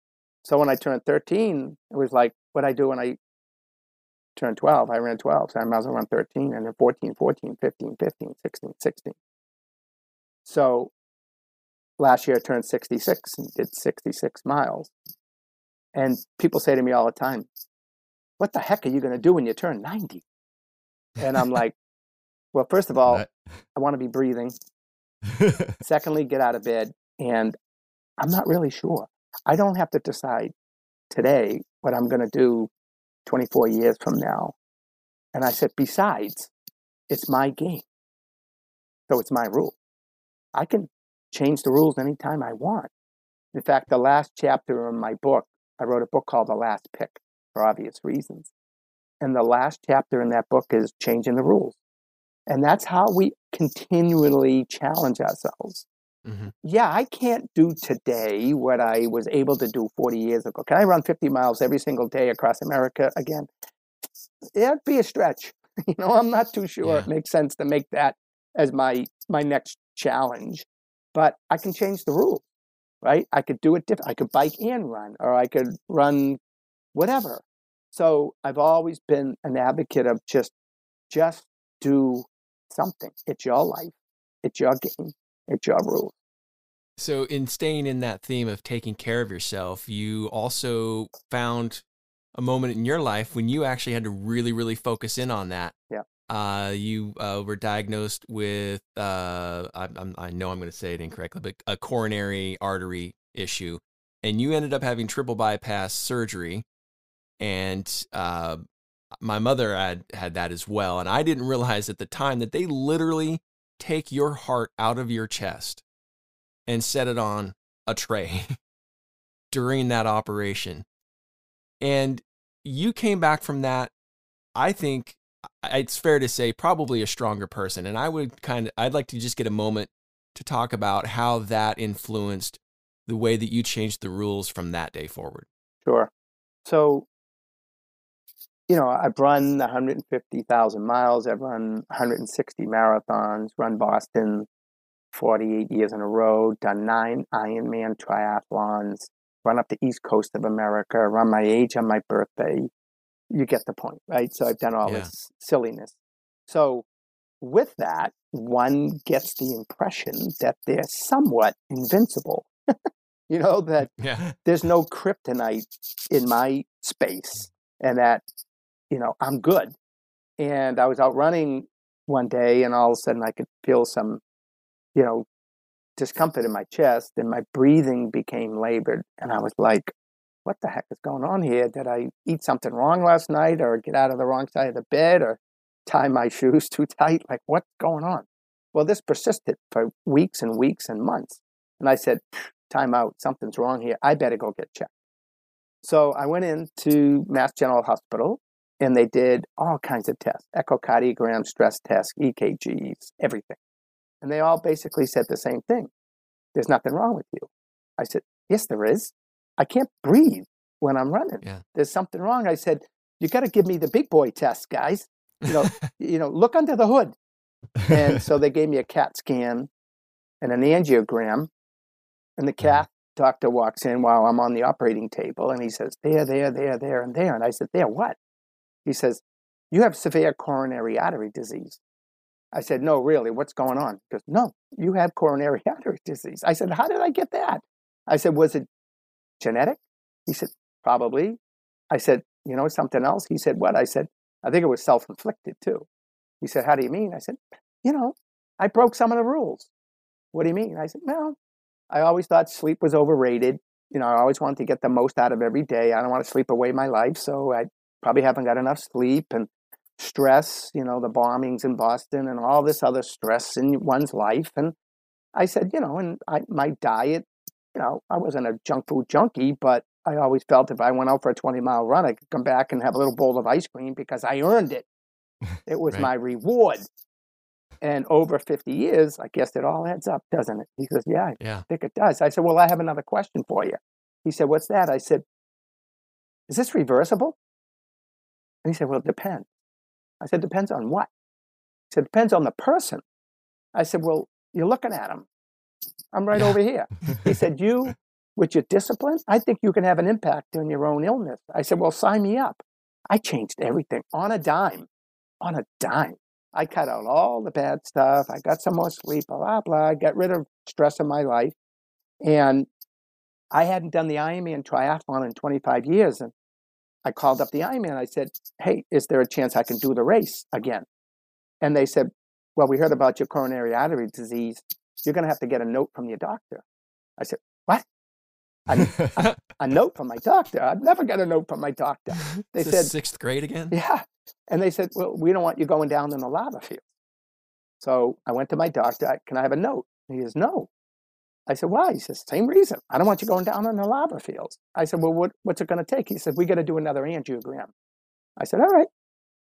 So when I turned 13, it was like what I do when I turned 12. I ran 12, so I might as well run 13, and then 14, 14, 15, 15, 16, 16. So last year I turned 66 and did 66 miles. And people say to me all the time, What the heck are you going to do when you turn 90? And I'm like, Well, first of all, I want to be breathing. Secondly, get out of bed. And I'm not really sure. I don't have to decide today what I'm going to do 24 years from now. And I said, besides, it's my game. So it's my rule. I can change the rules anytime I want. In fact, the last chapter in my book, I wrote a book called The Last Pick for obvious reasons. And the last chapter in that book is changing the rules. And that's how we continually challenge ourselves Mhm. yeah, I can't do today what I was able to do 40 years ago. Can I run 50 miles every single day across America again? It'd be a stretch. You know, I'm not too sure it makes sense to make that as my my next challenge. But I can change the rules, right? I could do it different. I could bike and run, or I could run whatever. So I've always been an advocate of just just do something. It's your life. It's your game. It's your rules. So, in staying in that theme of taking care of yourself, you also found a moment in your life when you actually had to really, really focus in on that. Yeah. uh, you uh, were diagnosed with uh, I, I'm, I know I'm going to say it incorrectly, but a coronary artery issue, and you ended up having triple bypass surgery, and uh, my mother had had that as well, and I didn't realize at the time that they literally take your heart out of your chest and set it on a tray during that operation, and you came back from that. I think it's fair to say probably a stronger person, and I would kind of I'd like to just get a moment to talk about how that influenced the way that you changed the rules from that day forward. Sure. So you know, I've run 150,000 miles. I've run 160 marathons, run Boston 48 years in a row, done nine Ironman triathlons, run up the east coast of America, run my age on my birthday. You get the point, right? So I've done all Yeah. this silliness. So with that, one gets the impression that they're somewhat invincible. you know, that Yeah. there's no kryptonite in my space and that you know i'm good. And i was out running one day and all of a sudden i could feel some you know discomfort in my chest and my breathing became labored and i was like what the heck is going on here? Did i eat something wrong last night or get out of the wrong side of the bed or tie my shoes too tight? Like what's going on? Well this persisted for weeks and weeks and months and i said time out. Something's wrong here. I better go get checked. So i went into mass general hospital and they did all kinds of tests echocardiogram stress tests ekgs everything. And they all basically said the same thing. There's nothing wrong with you. I said yes there is. I can't breathe when i'm running. Yeah. there's something wrong. I said you got to give me the big boy test guys. You know you know look under the hood. And so they gave me a cat scan and an angiogram and the uh-huh. cath doctor walks in while i'm on the operating table and he says there there there there and there. And i said there what he says you have severe coronary artery disease. I said no really what's going on? He goes no you have coronary artery disease. I said how did i get that? I said was it genetic? He said probably. I said you know something else? He said what? I said i think it was self-inflicted too. He said how do you mean? I said you know i broke some of the rules. What do you mean? I said well i always thought sleep was overrated. You know i always wanted to get the most out of every day. I don't want to sleep away my life so i probably haven't got enough sleep and stress you know the bombings in boston and all this other stress in one's life and i said you know and I, my diet you know i wasn't a junk food junkie but i always felt if i went out for a 20 mile run i could come back and have a little bowl of ice cream because i earned it it was Right. my reward and over 50 years i guess it all adds up doesn't it he says yeah Yeah. I think it does. I said, Well, I have another question for you. He said, What's that? I said, Is this reversible? And he said, Well, it depends. I said, Depends on what? He said, Depends on the person. I said, Well, you're looking at him. I'm right over here. He said, You, with your discipline, I think you can have an impact on your own illness. I said, Well, sign me up. I changed everything on a dime. On a dime. I cut out all the bad stuff. I got some more sleep, blah, blah, blah. I got rid of stress in my life. And I hadn't done the Ironman triathlon in 25 years. And I called up the Ironman. I said, Hey, is there a chance I can do the race again? And they said, Well, we heard about your coronary artery disease. You're going to have to get a note from your doctor. I said, What? A note from my doctor? I've never got a note from my doctor. They said, sixth grade again. yeah. And they said, well, we don't want you going down in the lava field. So I went to my doctor. I- Can I have a note? He says, no. I said, why? He says, same reason. I don't want you going down in the lava fields. I said, well, what, what's it going to take? He said, we got to do another angiogram. I said, all right.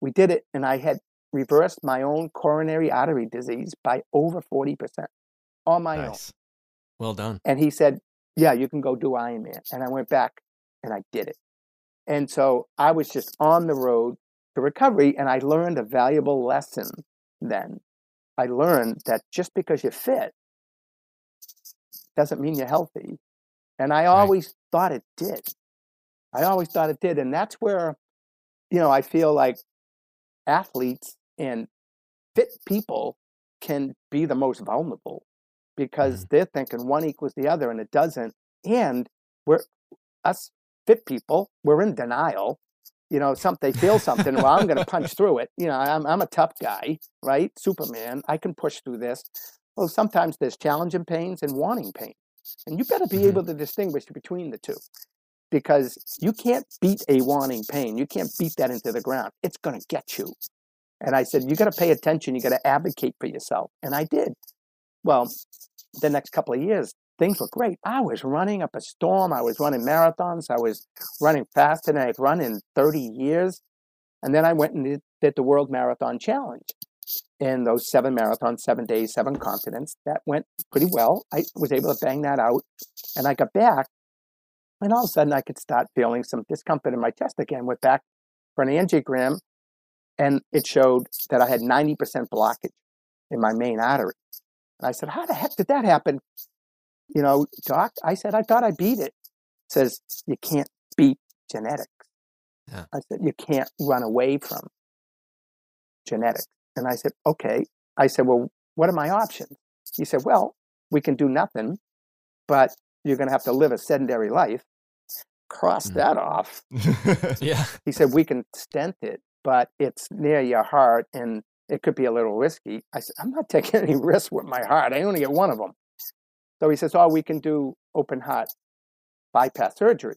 We did it. And I had reversed my own coronary artery disease by over 40% on my own. Well done. And he said, Yeah, you can go do Ironman. And I went back and I did it. And so I was just on the road to recovery and I learned a valuable lesson then. I learned that just because you're fit doesn't mean you're healthy. And I always thought it did. I always thought it did. And that's where, you know, I feel like athletes and fit people can be the most vulnerable because mm-hmm. they're thinking one equals the other and it doesn't. And we're us fit people, we're in denial. You know, some they feel something. well, I'm going to punch through it. You know, I'm I'm a tough guy, right? Superman. I can push through this. Well, sometimes there's challenging pains and wanting pain, and you better be Mhm. able to distinguish between the two, because you can't beat a wanting pain. You can't beat that into the ground. It's going to get you. And I said, you got to pay attention. You got to advocate for yourself, and I did. Well, the next couple of years, things were great. I was running up a storm. I was running marathons. I was running faster than I'd run in 30 years. And then I went and did the World Marathon Challenge. In those seven marathons, seven days, seven continents, that went pretty well. I was able to bang that out. And I got back, and all of a sudden I could start feeling some discomfort in my chest again. Went back for an angiogram, and it showed that I had 90% blockage in my main artery. And I said, How the heck did that happen? You know, doc, I said, I thought I beat it. Says, You can't beat genetics. Yeah. I said, You can't run away from genetics. And I said, Okay. I said, Well, what are my options? He said, Well, we can do nothing, but you're going to have to live a sedentary life. Cross Mhm. that off. Yeah. He said, We can stent it, but it's near your heart and it could be a little risky. I said, I'm not taking any risks with my heart. I only get one of them. So he says, Oh, we can do open heart bypass surgery.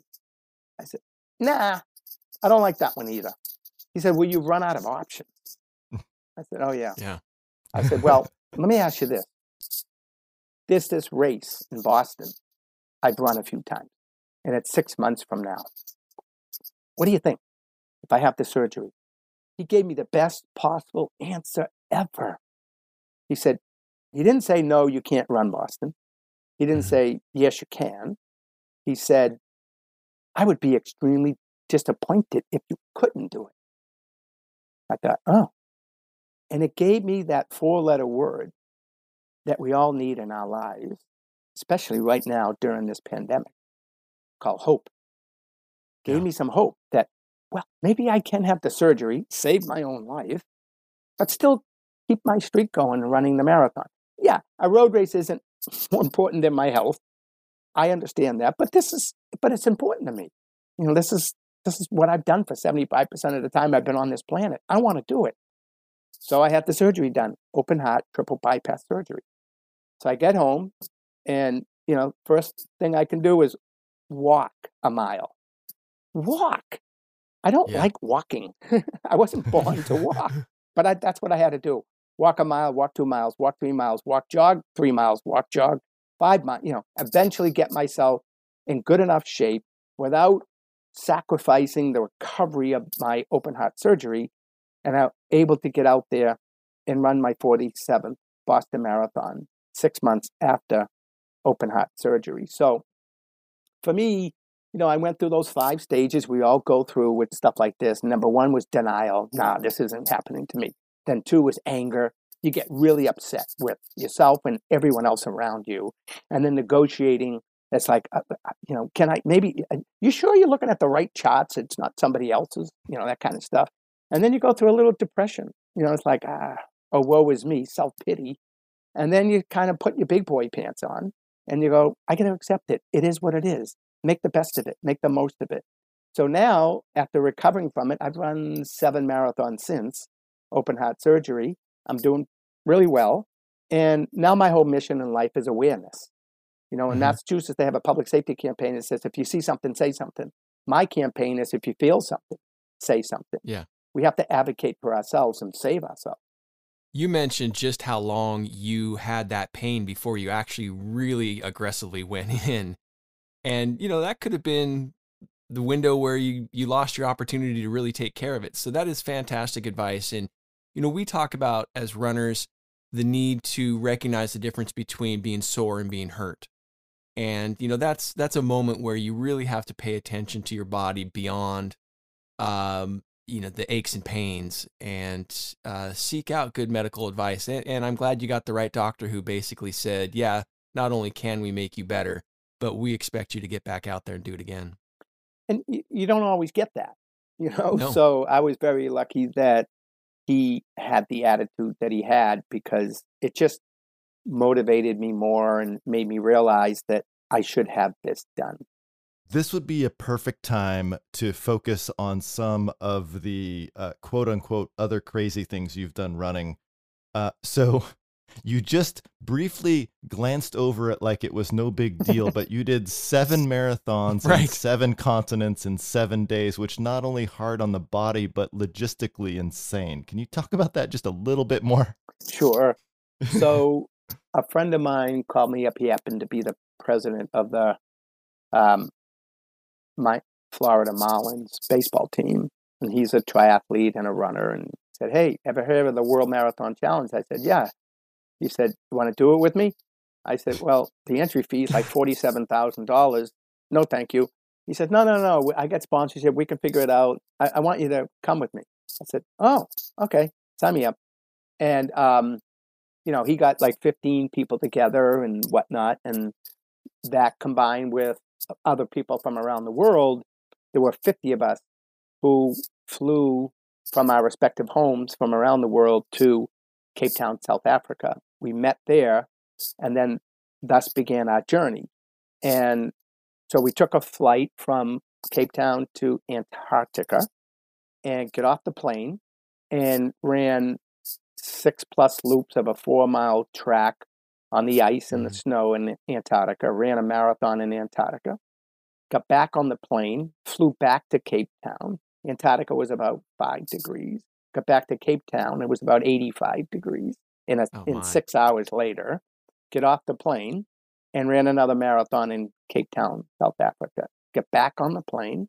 I said, Nah, I don't like that one either. He said, Well, you've run out of options. I said, Oh, yeah. Yeah. I said, Well, let me ask you this. There's this race in Boston I've run a few times, and it's six months from now. What do you think if I have the surgery? He gave me the best possible answer ever. He said, He didn't say, No, you can't run Boston. He didn't Mhm. say, Yes, you can. He said, I would be extremely disappointed if you couldn't do it. I thought, Oh. And it gave me that four letter word that we all need in our lives, especially right now during this pandemic, called hope. Gave Yeah. me some hope that, well, maybe I can have the surgery, save my own life, but still keep my streak going and running the marathon. Yeah, a road race isn't more important than my health. I understand that, but this is, but it's important to me. You know, this is this is what I've done for seventy five percent of the time I've been on this planet. I want to do it. So I had the surgery done, open heart, triple bypass surgery. So I get home, and you know, first thing I can do is walk a mile. Walk. I don't Yeah. like walking. I wasn't born to walk, but I, that's what I had to do: walk a mile, walk two miles, walk three miles, walk jog three miles, walk jog five miles. You know, eventually get myself in good enough shape without sacrificing the recovery of my open heart surgery, and I'm able to get out there and run my 47th Boston Marathon six months after open heart surgery. So for me, you know, I went through those five stages we all go through with stuff like this. Number one was denial. Nah, this isn't happening to me. Then two was anger. You get really upset with yourself and everyone else around you. And then negotiating. It's like, uh, uh, you know, can I maybe, uh, you sure you're looking at the right charts? It's not somebody else's, you know, that kind of stuff. And then you go through a little depression. You know, it's like, ah, oh, woe is me, self pity. And then you kind of put your big boy pants on and you go, I got to accept it. It is what it is. Make the best of it, make the most of it. So now, after recovering from it, I've run seven marathons since open heart surgery. I'm doing really well. And now my whole mission in life is awareness. You know, in Mhm. Massachusetts, they have a public safety campaign that says, if you see something, say something. My campaign is, if you feel something, say something. Yeah. We have to advocate for ourselves and save ourselves. You mentioned just how long you had that pain before you actually really aggressively went in. And, you know, that could have been the window where you, you lost your opportunity to really take care of it. So that is fantastic advice. And, you know, we talk about as runners the need to recognize the difference between being sore and being hurt. And, you know, that's that's a moment where you really have to pay attention to your body beyond um, you know the aches and pains and uh, seek out good medical advice. And, and i'm glad you got the right doctor who basically said yeah not only can we make you better but we expect you to get back out there and do it again. And you, you don't always get that you know? No. so i was very lucky that he had the attitude that he had because it just motivated me more and made me realize that i should have this done this would be a perfect time to focus on some of the uh, quote unquote other crazy things you've done running. Uh, so you just briefly glanced over it like it was no big deal, but you did seven marathons Right. in seven continents in seven days, which not only hard on the body, but logistically insane. Can you talk about that just a little bit more? Sure. So a friend of mine called me up. He happened to be the president of the um, my Florida Marlins baseball team, and he's a triathlete and a runner. And said, "Hey, ever heard of the World Marathon Challenge?" I said, "Yeah." He said, "You want to do it with me?" I said, "Well, the entry fee is like forty-seven thousand dollars. No, thank you." He said, "No, no, no. I got sponsorship. We can figure it out. I, I want you to come with me." I said, "Oh, okay. Sign me up." And um, you know, he got like 15 people together and whatnot. And that combined with other people from around the world, there were 50 of us who flew from our respective homes from around the world to Cape Town, South Africa. We met there and then thus began our journey. And so we took a flight from Cape Town to Antarctica and get off the plane and ran six plus loops of a four mile track on the ice and the Mhm. snow in Antarctica, ran a marathon in Antarctica, got back on the plane, flew back to Cape Town. Antarctica was about five degrees. Got back to Cape Town, it was about 85 degrees in, a, Oh, in six hours later. Get off the plane and ran another marathon in Cape Town, South Africa. Get back on the plane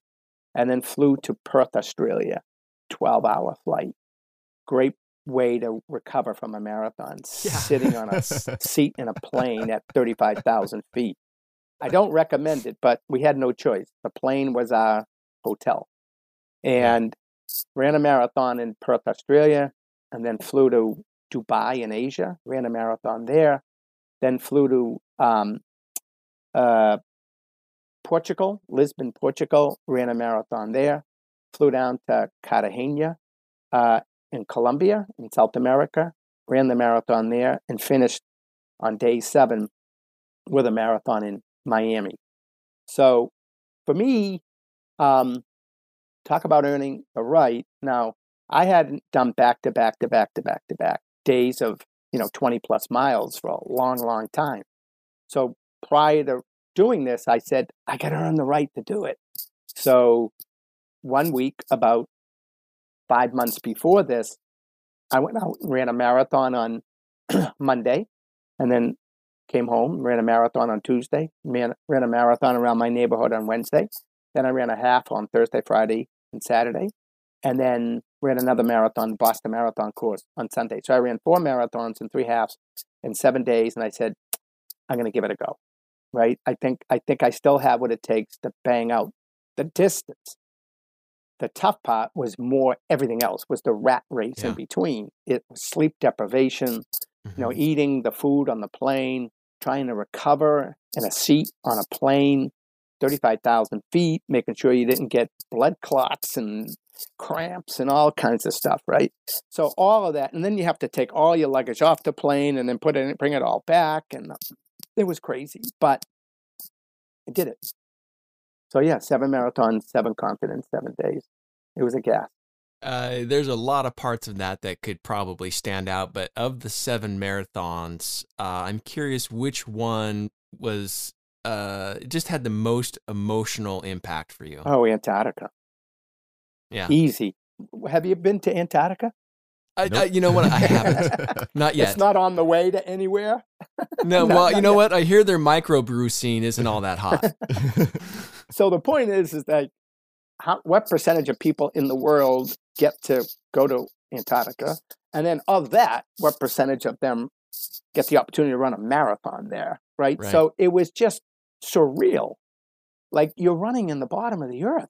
and then flew to Perth, Australia. 12 hour flight. Great way to recover from a marathon, Yeah. sitting on a seat in a plane at 35,000 feet. I don't recommend it, but we had no choice. The plane was our hotel. And ran a marathon in Perth, Australia, and then flew to Dubai in Asia, ran a marathon there, then flew to um, uh, Portugal, Lisbon, Portugal, ran a marathon there, flew down to Cartagena uh, in Colombia, in South America, ran the marathon there, and finished on day seven with a marathon in Miami. So for me, um, talk about earning the right. Now, I hadn't done back to back to back to back to back days of, you know, 20 plus miles for a long, long time. So prior to doing this, I said, I got to earn the right to do it. So one week, about five months before this, I went out and ran a marathon on Monday and then came home, ran a marathon on Tuesday, ran, ran a marathon around my neighborhood on Wednesday. Then I ran a half on Thursday, Friday, and Saturday, and then ran another marathon, Boston Marathon course on Sunday. So I ran four marathons and three halves in seven days, and I said, I'm going to give it a go. Right? I think I think I still have what it takes to bang out the distance. The tough part was more everything else was the rat race Yeah. in between. It was sleep deprivation, you know, Mhm. eating the food on the plane, trying to recover in a seat on a plane, 35,000 feet, making sure you didn't get blood clots and cramps and all kinds of stuff, right? So all of that, and then you have to take all your luggage off the plane and then put it, bring it all back, and uh, it was crazy, but I did it. So yeah, seven marathons, seven continents, seven days. It was a gas. Uh, there's a lot of parts of that that could probably stand out, but of the seven marathons, uh, I'm curious which one was uh, just had the most emotional impact for you. Oh, Antarctica, yeah, easy. Have you been to Antarctica? I, Nope. I, you know what? I haven't, not yet. It's not on the way to anywhere. no, well, you know yet. what? I hear their microbrew scene isn't all that hot. So the point is, is that how, what percentage of people in the world get to go to Antarctica, and then of that, what percentage of them get the opportunity to run a marathon there, right? Right. So it was just surreal, like you're running in the bottom of the earth,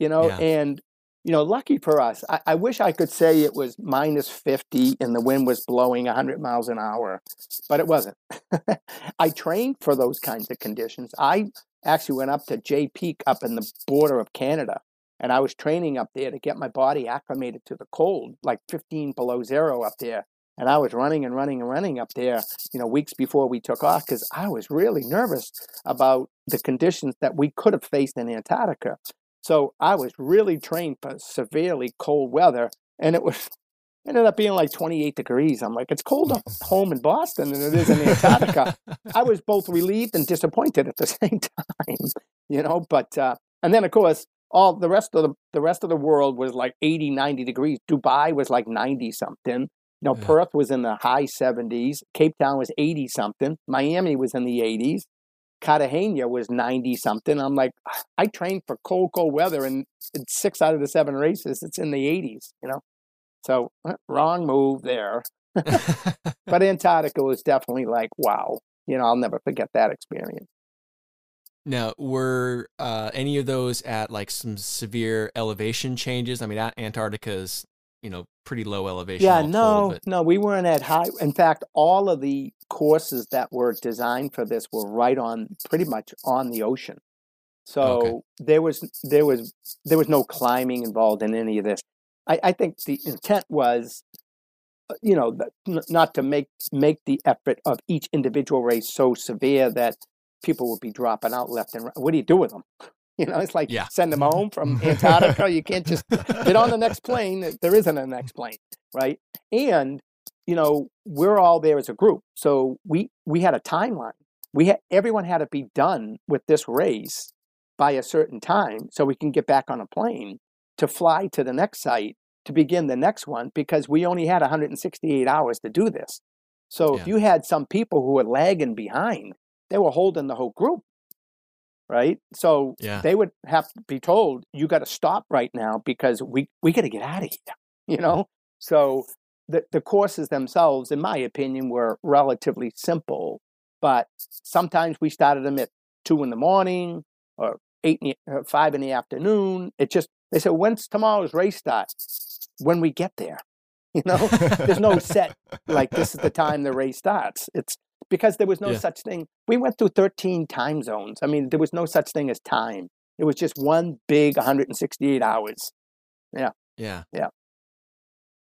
you know, Yeah. and you know, lucky for us, I, I wish I could say it was minus 50 and the wind was blowing 100 miles an hour, but it wasn't. I trained for those kinds of conditions. I actually went up to Jay Peak up in the border of Canada, and I was training up there to get my body acclimated to the cold, like 15 below zero up there. And I was running and running and running up there, you know, weeks before we took off because I was really nervous about the conditions that we could have faced in Antarctica. So I was really trained for severely cold weather, and it was ended up being like 28 degrees. I'm like, it's cold up home in Boston than it is in Antarctica. I was both relieved and disappointed at the same time, you know. But uh, and then of course all the rest of the the rest of the world was like 80, 90 degrees. Dubai was like 90 something. You know, Yeah. Perth was in the high 70s. Cape Town was 80 something. Miami was in the 80s. Cartagena was 90 something. I'm like, I trained for cold, cold weather, and six out of the seven races, it's in the 80s, you know? So, uh, wrong move there. But Antarctica was definitely like, wow. You know, I'll never forget that experience. now, were uh, any of those at like some severe elevation changes? I mean, Antarctica is you know pretty low elevation. Yeah, told, no, no, we weren't at high. In fact, all of the courses that were designed for this were right on, pretty much on the ocean. So there was there was there was no climbing involved in any of this. I, I think the intent was, uh, you know, not to make make the effort of each individual race so severe that people would be dropping out left and right. What do you do with them? You know, it's like Yeah. send them home from Antarctica. you can't just get on the next plane. There isn't a next plane, right? And you know, we're all there as a group, so we we had a timeline. We had everyone had to be done with this race by a certain time, so we can get back on a plane to fly to the next site to begin the next one because we only had 168 hours to do this. So Yeah. if you had some people who were lagging behind, they were holding the whole group, right? So Yeah. they would have to be told, "You got to stop right now because we we got to get out of here," you know. So the the courses themselves, in my opinion, were relatively simple, but sometimes we started them at two in the morning or eight, in the, uh, five in the afternoon. It just they said, "When's tomorrow's race start?" When we get there, you know. There's no set like this is the time the race starts. It's because there was no Yeah. such thing. We went through 13 time zones. I mean, there was no such thing as time. It was just one big 168 hours. Yeah. Yeah. Yeah.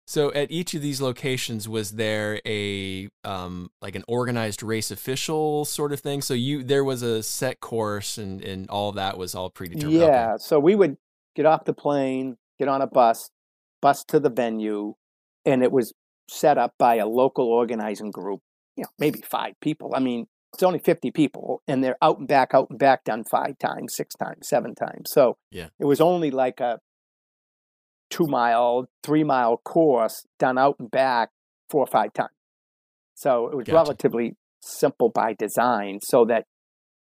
So at each of these locations, was there a um like an organized race official sort of thing? So you there was a set course and and all that was all predetermined. Okay. Yeah. So we would get off the plane, get on a bus, bus to the venue, and it was set up by a local organizing group. You know, maybe five people. I mean, it's only 50 people, and they're out and back, out and back, done five times, six times, seven times. So Yeah. it was only like a two mile, three mile course done out and back four or five times. So it was Gotcha. relatively simple by design, so that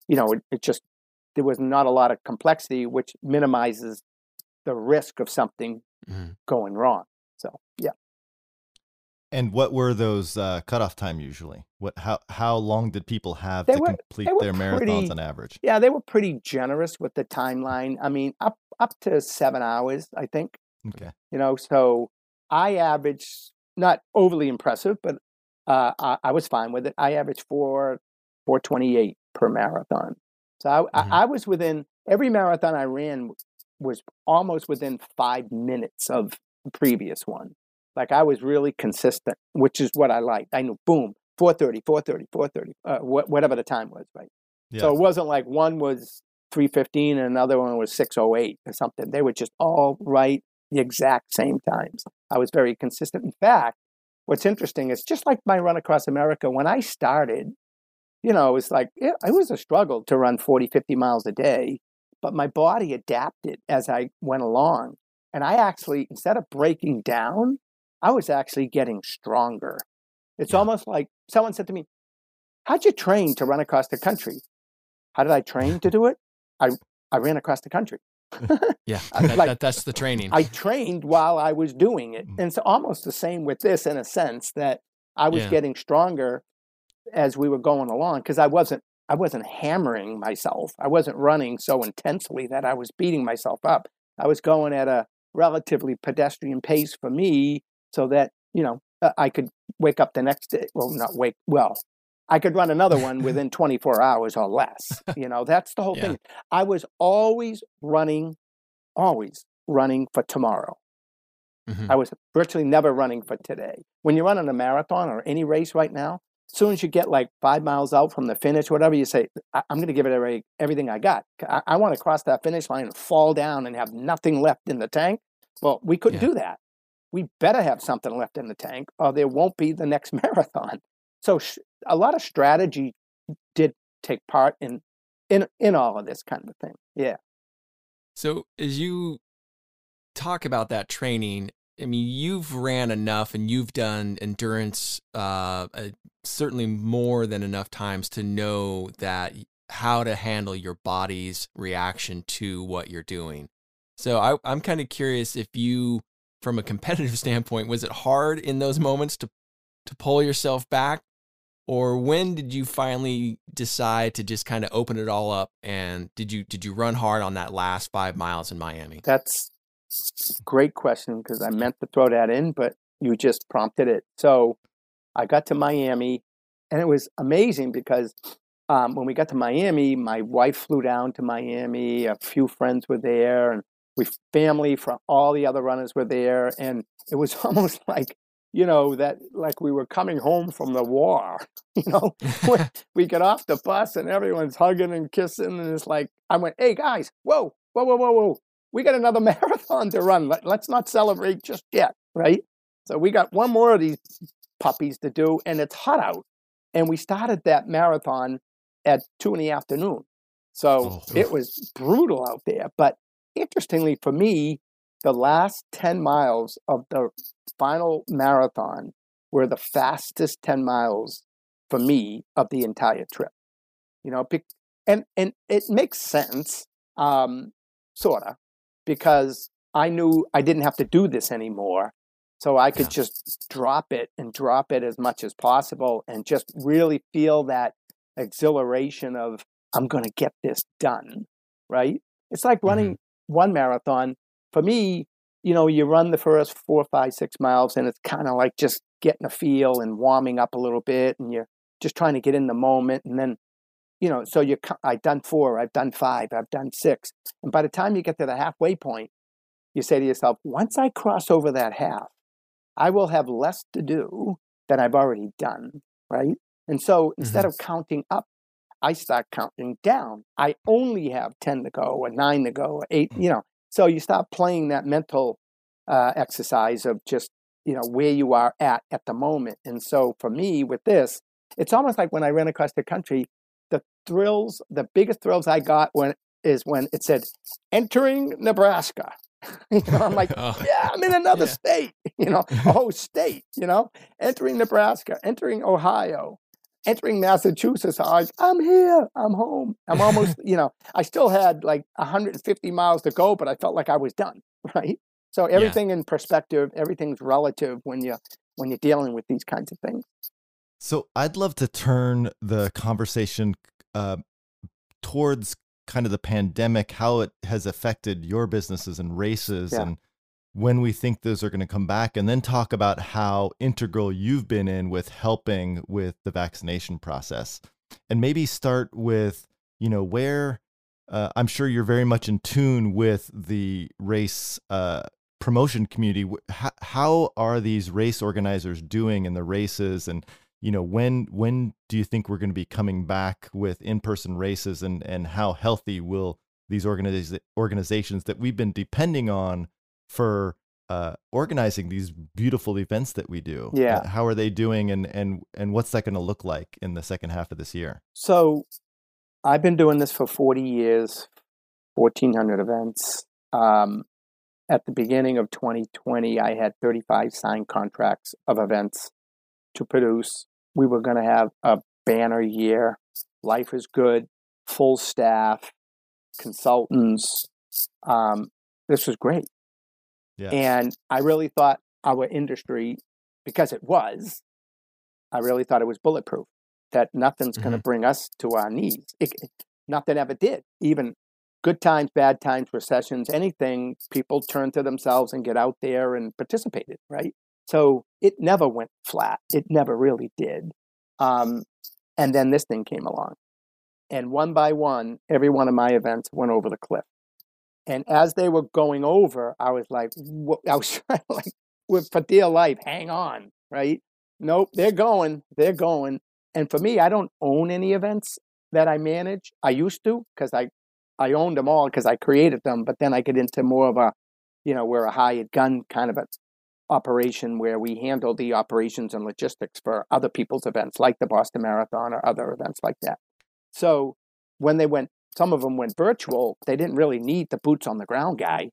you know it, it just there was not a lot of complexity, which minimizes the risk of something Mhm. going wrong. So yeah, And what were those uh, cutoff time usually? What how how long did people have They to were- complete their marathons on average? yeah, they were pretty generous with the timeline. I mean, up up to seven hours, I think. Okay. You know, so I averaged not overly impressive, but uh, I, I was fine with it. I averaged four four twenty eight per marathon. So I, Mhm. I, I was within every marathon I ran was almost within five minutes of the previous one. Like I was really consistent, which is what I liked. I knew, boom, 430, 430, 430, uh, wh- whatever the time was, right? So it wasn't like one was 315 and another one was 608 or something. They were just all right the exact same times. I was very consistent. In fact, what's interesting is just like my run across America, when I started, you know, it was like, it, it was a struggle to run 40, 50 miles a day, but my body adapted as I went along. And I actually, instead of breaking down, I was actually getting stronger. It's Yeah. almost like someone said to me, How'd you train to run across the country? How did I train to do it? I, I ran across the country. Yeah. That, like- that, that's the training. I trained while I was doing it. Mm. And it's almost the same with this in a sense that I was Yeah. getting stronger as we were going along because I wasn't I wasn't hammering myself. I wasn't running so intensely that I was beating myself up. I was going at a relatively pedestrian pace for me so that, you know, uh, I could wake up the next day. Well, not wake, well, I could run another one within 24 hours or less. You know, that's the whole Yeah. thing. I was always running, always running for tomorrow. Mm-hmm. I was virtually never running for today. When you're running a marathon or any race right now, as soon as you get like five miles out from the finish, whatever, you say, I- am going to give it every, everything I got. I, I want to cross that finish line and fall down and have nothing left in the tank. Well, we couldn't yeah. do that. We better have something left in the tank or there won't be the next marathon. So sh- a lot of strategy did take part in in in all of this kind of thing. Yeah. So as you talk about that training, I mean, you've ran enough and you've done endurance uh, uh, certainly more than enough times to know that how to handle your body's reaction to what you're doing. So I, I'm kind of curious if you, from a competitive standpoint, was it hard in those moments to to pull yourself back, or when did you finally decide to just kind of open it all up? And did you did you run hard on that last five miles in Miami? That's great question because I meant to throw that in, but you just prompted it. So I got to Miami, and it was amazing because um, when we got to Miami, my wife flew down to Miami. A few friends were there, and we family from all the other runners were there, and it was almost like you know that like we were coming home from the war. You know, we get off the bus and everyone's hugging and kissing, and it's like I went, "Hey guys, whoa, whoa, whoa, whoa, whoa! we got another marathon to run. Let, us not celebrate just yet, right? So we got one more of these puppies to do, and it's hot out. And we started that marathon at two in the afternoon. So oh, it was brutal out there. But interestingly for me, the last 10 miles of the final marathon were the fastest 10 miles for me of the entire trip. You know, and and it makes sense, um, sorta, because I knew I didn't have to do this anymore. So I could yeah. just drop it and drop it as much as possible and just really feel that exhilaration of, I'm going to get this done. Right. It's like running mm-hmm. One marathon. For me, you know, you run the first four, five, six miles, and it's kind of like just getting a feel and warming up a little bit, and you're just trying to get in the moment. And then you know, so you I've done four, I've done five, I've done six. And by the time you get to the halfway point, you say to yourself, once I cross over that half, I will have less to do than I've already done, right? And so instead mm-hmm. of counting up, I start counting down. I only have 10 to go, or nine to go, or 8 mm-hmm. you know. So you start playing that mental uh, exercise of just, you know, where you are at at the moment. And so for me with this, it's almost like when I ran across the country, the thrills, the biggest thrills I got when is when it said entering Nebraska. you know, I'm like, oh. yeah, I'm in another yeah. state, you know, a whole state, you know, entering Nebraska, entering Ohio, entering Massachusetts. I'm like, I'm here, I'm home. I'm almost, you know, I still had like 150 miles to go, but I felt like I was done, right? So everything yeah. in perspective, everything's relative when you when you're dealing with these kinds of things. So I'd love to turn the conversation uh, towards kind of the pandemic, how it has affected your businesses and races, yeah. and when we think those are going to come back, and then talk about how integral you've been in with helping with the vaccination process. And maybe start with, you know, where uh, I'm sure you're very much in tune with the race uh, promotion community. How, how are these race organizers doing in the races and you know when when do you think we're going to be coming back with in-person races and and how healthy will these organiz- organizations that we've been depending on for uh, organizing these beautiful events that we do yeah uh, how are they doing and and and what's that going to look like in the second half of this year so i've been doing this for 40 years 1400 events um, at the beginning of 2020 i had 35 signed contracts of events to produce we were going to have a banner year. Life is good, full staff, consultants. Um, this was great. And I really thought our industry, because it was, I really thought it was bulletproof, that nothing's mm-hmm. going to bring us to our knees. It, nothing ever did. Even good times, bad times, recessions, anything, people turn to themselves and get out there and participated, right? So it never went flat. It never really did. Um, and then this thing came along. And one by one, every one of my events went over the cliff. And as they were going over, I was like, I was trying to like, with for dear life, hang on, right? Nope, they're going, they're going. And for me, I don't own any events that I manage. I used to because I, I owned them all because I created them. But then I get into more of a, you know, we're a hired gun kind of a operation where we handle the operations and logistics for other people's events, like the Boston Marathon or other events like that. So when they went, some of them went virtual, they didn't really need the boots on the ground guy.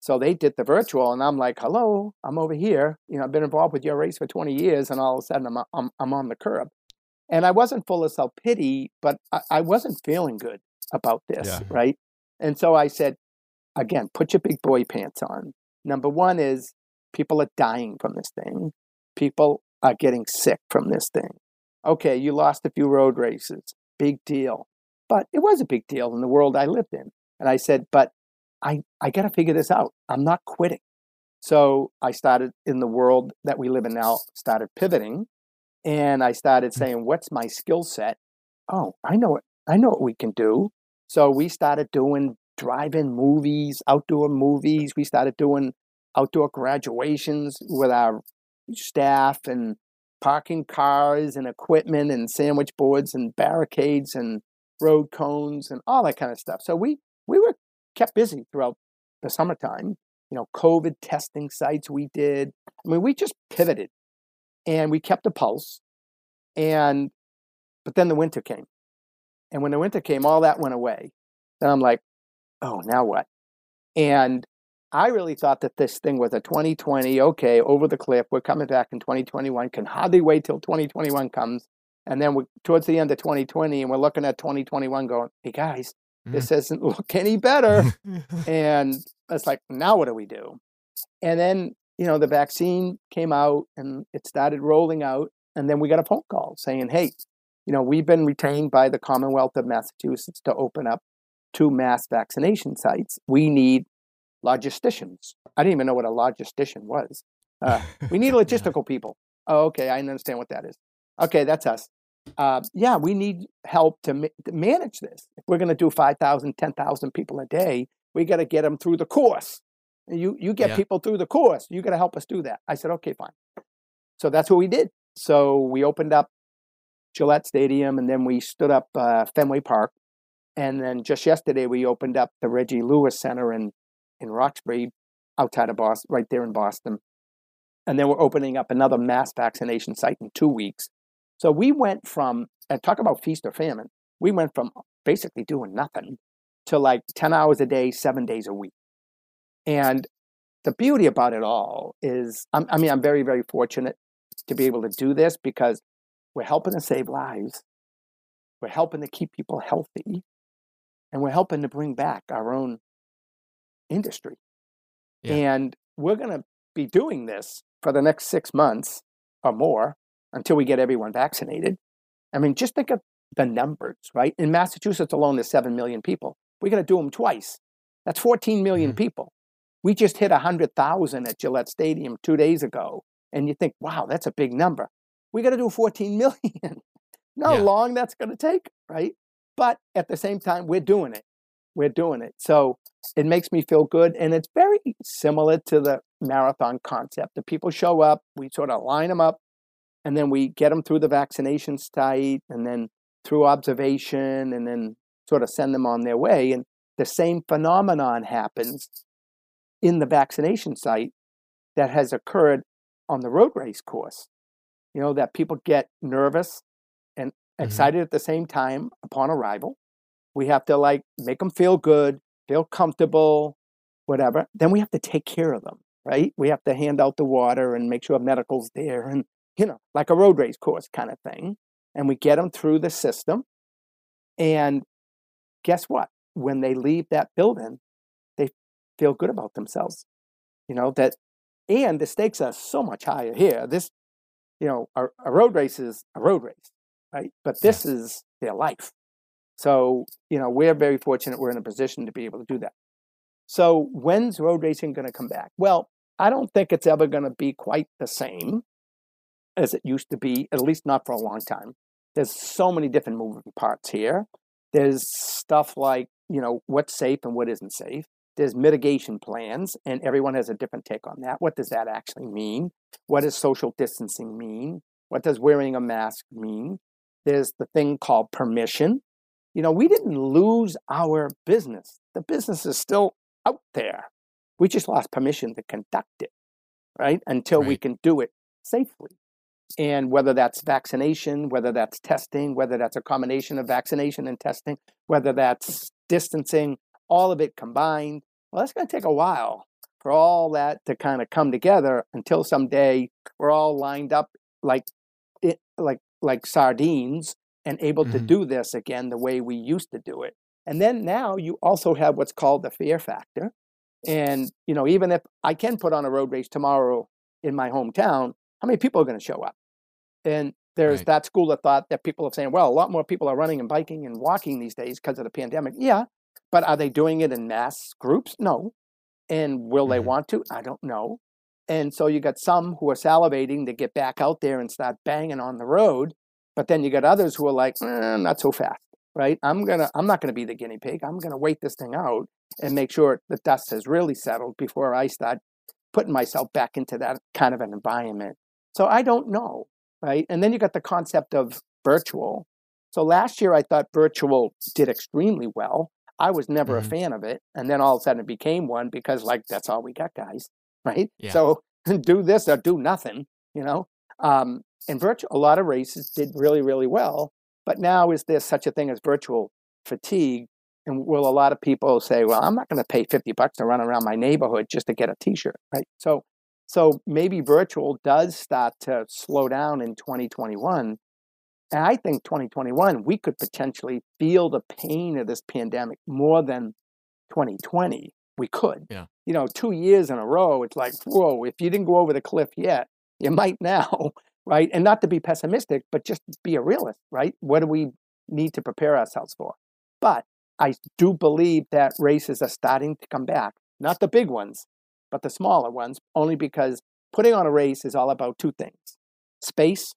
So they did the virtual, and I'm like, hello, I'm over here. You know, I've been involved with your race for 20 years, and all of a sudden I'm, I'm, I'm on the curb. And I wasn't full of self pity, but I, I, wasn't feeling good about this, yeah. right? And so I said, again, put your big boy pants on. Number one is people are dying from this thing, people are getting sick from this thing. Okay, you lost a few road races, big deal. But it was a big deal in the world I lived in. And I said, but I, I got to figure this out. I'm not quitting. So I started in the world that we live in now, started pivoting and I started mm. saying, what's my skill set? Oh, I know it. I know what we can do. So we started doing drive-in movies, outdoor movies. We started doing outdoor graduations with our staff and parking cars and equipment and sandwich boards and barricades and road cones and all that kind of stuff. So we we were kept busy throughout the summertime. You know, COVID testing sites we did. I mean, we just pivoted and we kept a pulse. And but then the winter came. And when the winter came, all that went away. Then I'm like, oh, now what? And I really thought that this thing was a 2020, okay, over the cliff. We're coming back in 2021. Can hardly wait till 2021 comes. And then we're towards the end of 2020, and we're looking at 2021 going, hey guys, this mm. doesn't look any better. and it's like, now what do we do? And then, you know, the vaccine came out and it started rolling out. And then we got a phone call saying, hey, you know, we've been retained by the Commonwealth of Massachusetts to open up two mass vaccination sites. We need logisticians. I didn't even know what a logistician was. Uh, we need logistical people. Oh, okay, I understand what that is. Okay, that's us uh, yeah, we need help to, ma- to manage this. If we're going to do 5,000, 10,000 people a day, we got to get them through the course. You, you get yeah. people through the course. You got to help us do that. I said, okay, fine. So that's what we did. So we opened up Gillette Stadium and then we stood up uh, Fenway Park. And then just yesterday, we opened up the Reggie Lewis Center in, in Roxbury, outside of Boston, right there in Boston. And then we're opening up another mass vaccination site in two weeks so we went from, and talk about feast or famine, we went from basically doing nothing to like 10 hours a day, seven days a week. And the beauty about it all is, I mean, I'm very, very fortunate to be able to do this because we're helping to save lives. We're helping to keep people healthy. And we're helping to bring back our own industry. Yeah. And we're going to be doing this for the next six months or more until we get everyone vaccinated. I mean, just think of the numbers, right? In Massachusetts alone, there's 7 million people. We're going to do them twice. That's 14 million mm-hmm. people. We just hit 100,000 at Gillette Stadium two days ago. And you think, wow, that's a big number. We got to do 14 million. know how long that's going to take, right? But at the same time, we're doing it. We're doing it. So it makes me feel good. And it's very similar to the marathon concept. The people show up, we sort of line them up, and then we get them through the vaccination site and then through observation and then sort of send them on their way and the same phenomenon happens in the vaccination site that has occurred on the road race course you know that people get nervous and mm-hmm. excited mm-hmm. at the same time upon arrival we have to like make them feel good feel comfortable whatever then we have to take care of them right we have to hand out the water and make sure medical's there and you know, like a road race course kind of thing. And we get them through the system. And guess what? When they leave that building, they feel good about themselves. You know, that, and the stakes are so much higher here. This, you know, a, a road race is a road race, right? But this is their life. So, you know, we're very fortunate we're in a position to be able to do that. So, when's road racing going to come back? Well, I don't think it's ever going to be quite the same as it used to be, at least not for a long time. There's so many different moving parts here. There's stuff like, you know, what's safe and what isn't safe. there's mitigation plans, and everyone has a different take on that. What does that actually mean? What does social distancing mean? What does wearing a mask mean? There's the thing called permission. You know, we didn't lose our business. The business is still out there. We just lost permission to conduct it, right? Until right. we can do it safely. And whether that's vaccination, whether that's testing, whether that's a combination of vaccination and testing, whether that's distancing, all of it combined, well, that's going to take a while for all that to kind of come together until someday we're all lined up like it, like like sardines and able mm-hmm. to do this again the way we used to do it. And then now you also have what's called the fear factor. And you know, even if I can put on a road race tomorrow in my hometown, how many people are going to show up? And there's right. that school of thought that people are saying, well, a lot more people are running and biking and walking these days because of the pandemic. Yeah, but are they doing it in mass groups? No. And will mm-hmm. they want to? I don't know. And so you got some who are salivating to get back out there and start banging on the road, but then you got others who are like, eh, not so fast, right? I'm gonna, I'm not gonna be the guinea pig. I'm gonna wait this thing out and make sure the dust has really settled before I start putting myself back into that kind of an environment. So I don't know, right? And then you got the concept of virtual. So last year I thought virtual did extremely well. I was never mm-hmm. a fan of it, and then all of a sudden it became one because like that's all we got, guys right? Yeah. So do this or do nothing, you know. Um, and virtual, a lot of races did really, really well. But now, is there such a thing as virtual fatigue? And will a lot of people say, "Well, I'm not going to pay 50 bucks to run around my neighborhood just to get a T-shirt," right? So, so maybe virtual does start to slow down in 2021. And I think 2021 we could potentially feel the pain of this pandemic more than 2020 we could. Yeah. You know, two years in a row, it's like, whoa, if you didn't go over the cliff yet, you might now, right? And not to be pessimistic, but just be a realist, right? What do we need to prepare ourselves for? But I do believe that races are starting to come back, not the big ones, but the smaller ones, only because putting on a race is all about two things space,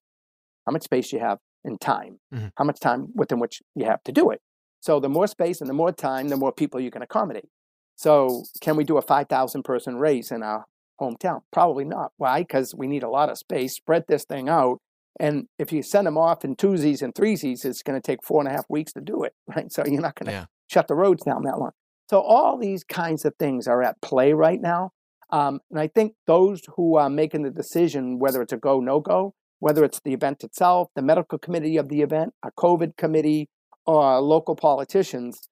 how much space you have, and time, mm-hmm. how much time within which you have to do it. So the more space and the more time, the more people you can accommodate. So, can we do a 5,000 person race in our hometown? Probably not. Why? Because we need a lot of space. Spread this thing out. And if you send them off in twosies and threesies, it's going to take four and a half weeks to do it, right? So, you're not going to yeah. shut the roads down that long. So, all these kinds of things are at play right now. Um, and I think those who are making the decision, whether it's a go, no go, whether it's the event itself, the medical committee of the event, a COVID committee, or local politicians,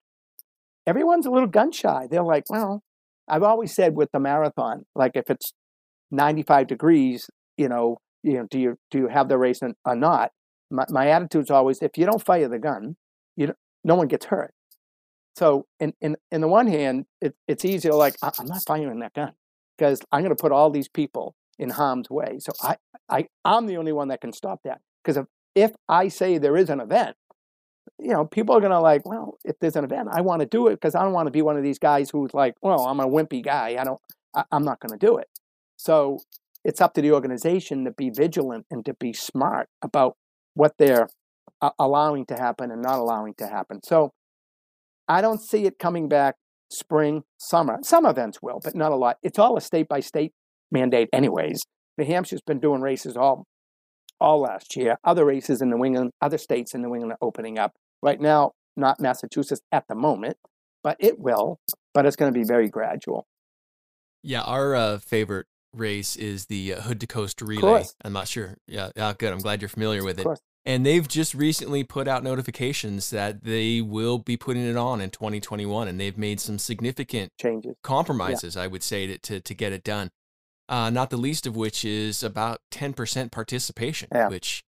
everyone's a little gun shy. They're like, well, I've always said with the marathon, like if it's 95 degrees, you know, you know, do you do you have the race or not? My, my attitude is always, if you don't fire the gun, you no one gets hurt. So, in in in the one hand, it, it's easier. Like I'm not firing that gun because I'm going to put all these people in harm's way. So I I I'm the only one that can stop that. Because if if I say there is an event you know, people are going to like, well, if there's an event, I want to do it because I don't want to be one of these guys who's like, well, I'm a wimpy guy. I don't, I, I'm not going to do it. So it's up to the organization to be vigilant and to be smart about what they're allowing to happen and not allowing to happen. So I don't see it coming back spring, summer. Some events will, but not a lot. It's all a state by state mandate, anyways. New Hampshire's been doing races all all last year. Other races in New England, other states in New England are opening up. Right now, not Massachusetts at the moment, but it will, but it's going to be very gradual. Yeah, our uh, favorite race is the uh, Hood to Coast Relay. I'm not sure. Yeah, yeah, good. I'm glad you're familiar with it. And they've just recently put out notifications that they will be putting it on in 2021, and they've made some significant changes, compromises, yeah. I would say, to, to to get it done uh, not the least of which is about 10% participation, yeah. which,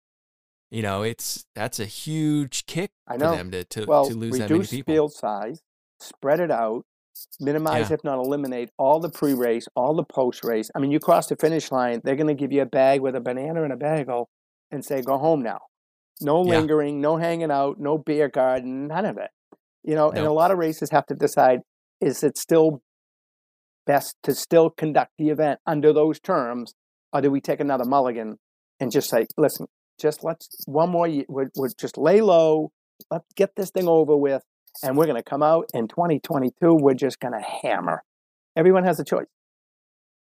you know, it's that's a huge kick I know. for them to, to, well, to lose that many people. field size, spread it out, minimize, yeah. if not eliminate, all the pre race, all the post race. I mean, you cross the finish line, they're going to give you a bag with a banana and a bagel and say, go home now. No lingering, yeah. no hanging out, no beer garden, none of it. You know, and a lot of races have to decide is it still best to still conduct the event under those terms, or do we take another mulligan and just say, listen, just let's one more, we'll, we'll just lay low, let's get this thing over with, and we're going to come out in 2022. We're just going to hammer. Everyone has a choice.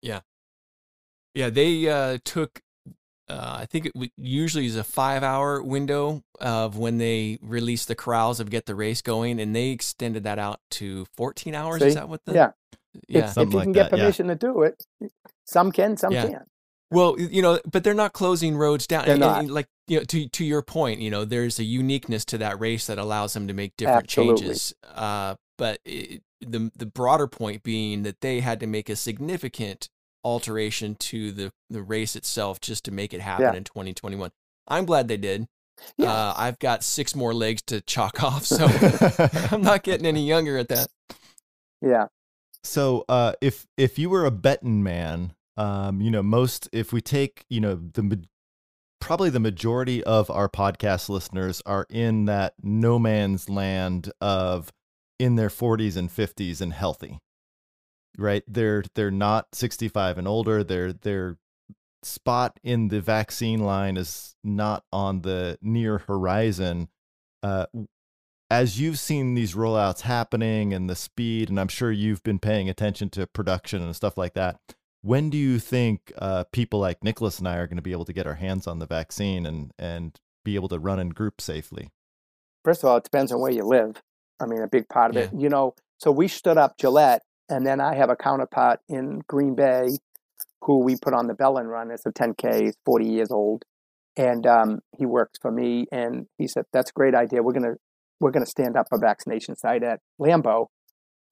Yeah. Yeah, they uh, took. Uh, I think it usually is a five-hour window of when they release the corrals of get the race going, and they extended that out to 14 hours. Is See? that what the? Yeah. Yeah. If Something you like can get that, yeah. permission to do it, some can, some Yeah. can't. Well, you know, but they're not closing roads down. They're And- and, not. like you know, to to your point, you know, there's a uniqueness to that race that allows them to make different Absolutely. changes. Uh, but it, the the broader point being that they had to make a significant alteration to the the race itself just to make it happen Yeah. in 2021. I'm glad they did. Yeah. Uh, I've got six more legs to chalk off, so I'm not getting any younger at that. Yeah. So, uh, if if you were a betting man, um, you know, most if we take, you know, the probably the majority of our podcast listeners are in that no man's land of in their 40s and 50s and healthy. Right? They're they're not 65 and older. Their their spot in the vaccine line is not on the near horizon. Uh, as you've seen these rollouts happening and the speed, and I'm sure you've been paying attention to production and stuff like that, when do you think uh, people like Nicholas and I are going to be able to get our hands on the vaccine and and be able to run in groups safely? First of all, it depends on where you live. I mean, a big part of it, you know. So we stood up Gillette, and then I have a counterpart in Green Bay who we put on the Bellin run. It's a 10K, he's 40 years old. And um, he works for me, and he said, That's a great idea. We're going to we're going to stand up a vaccination site at Lambeau.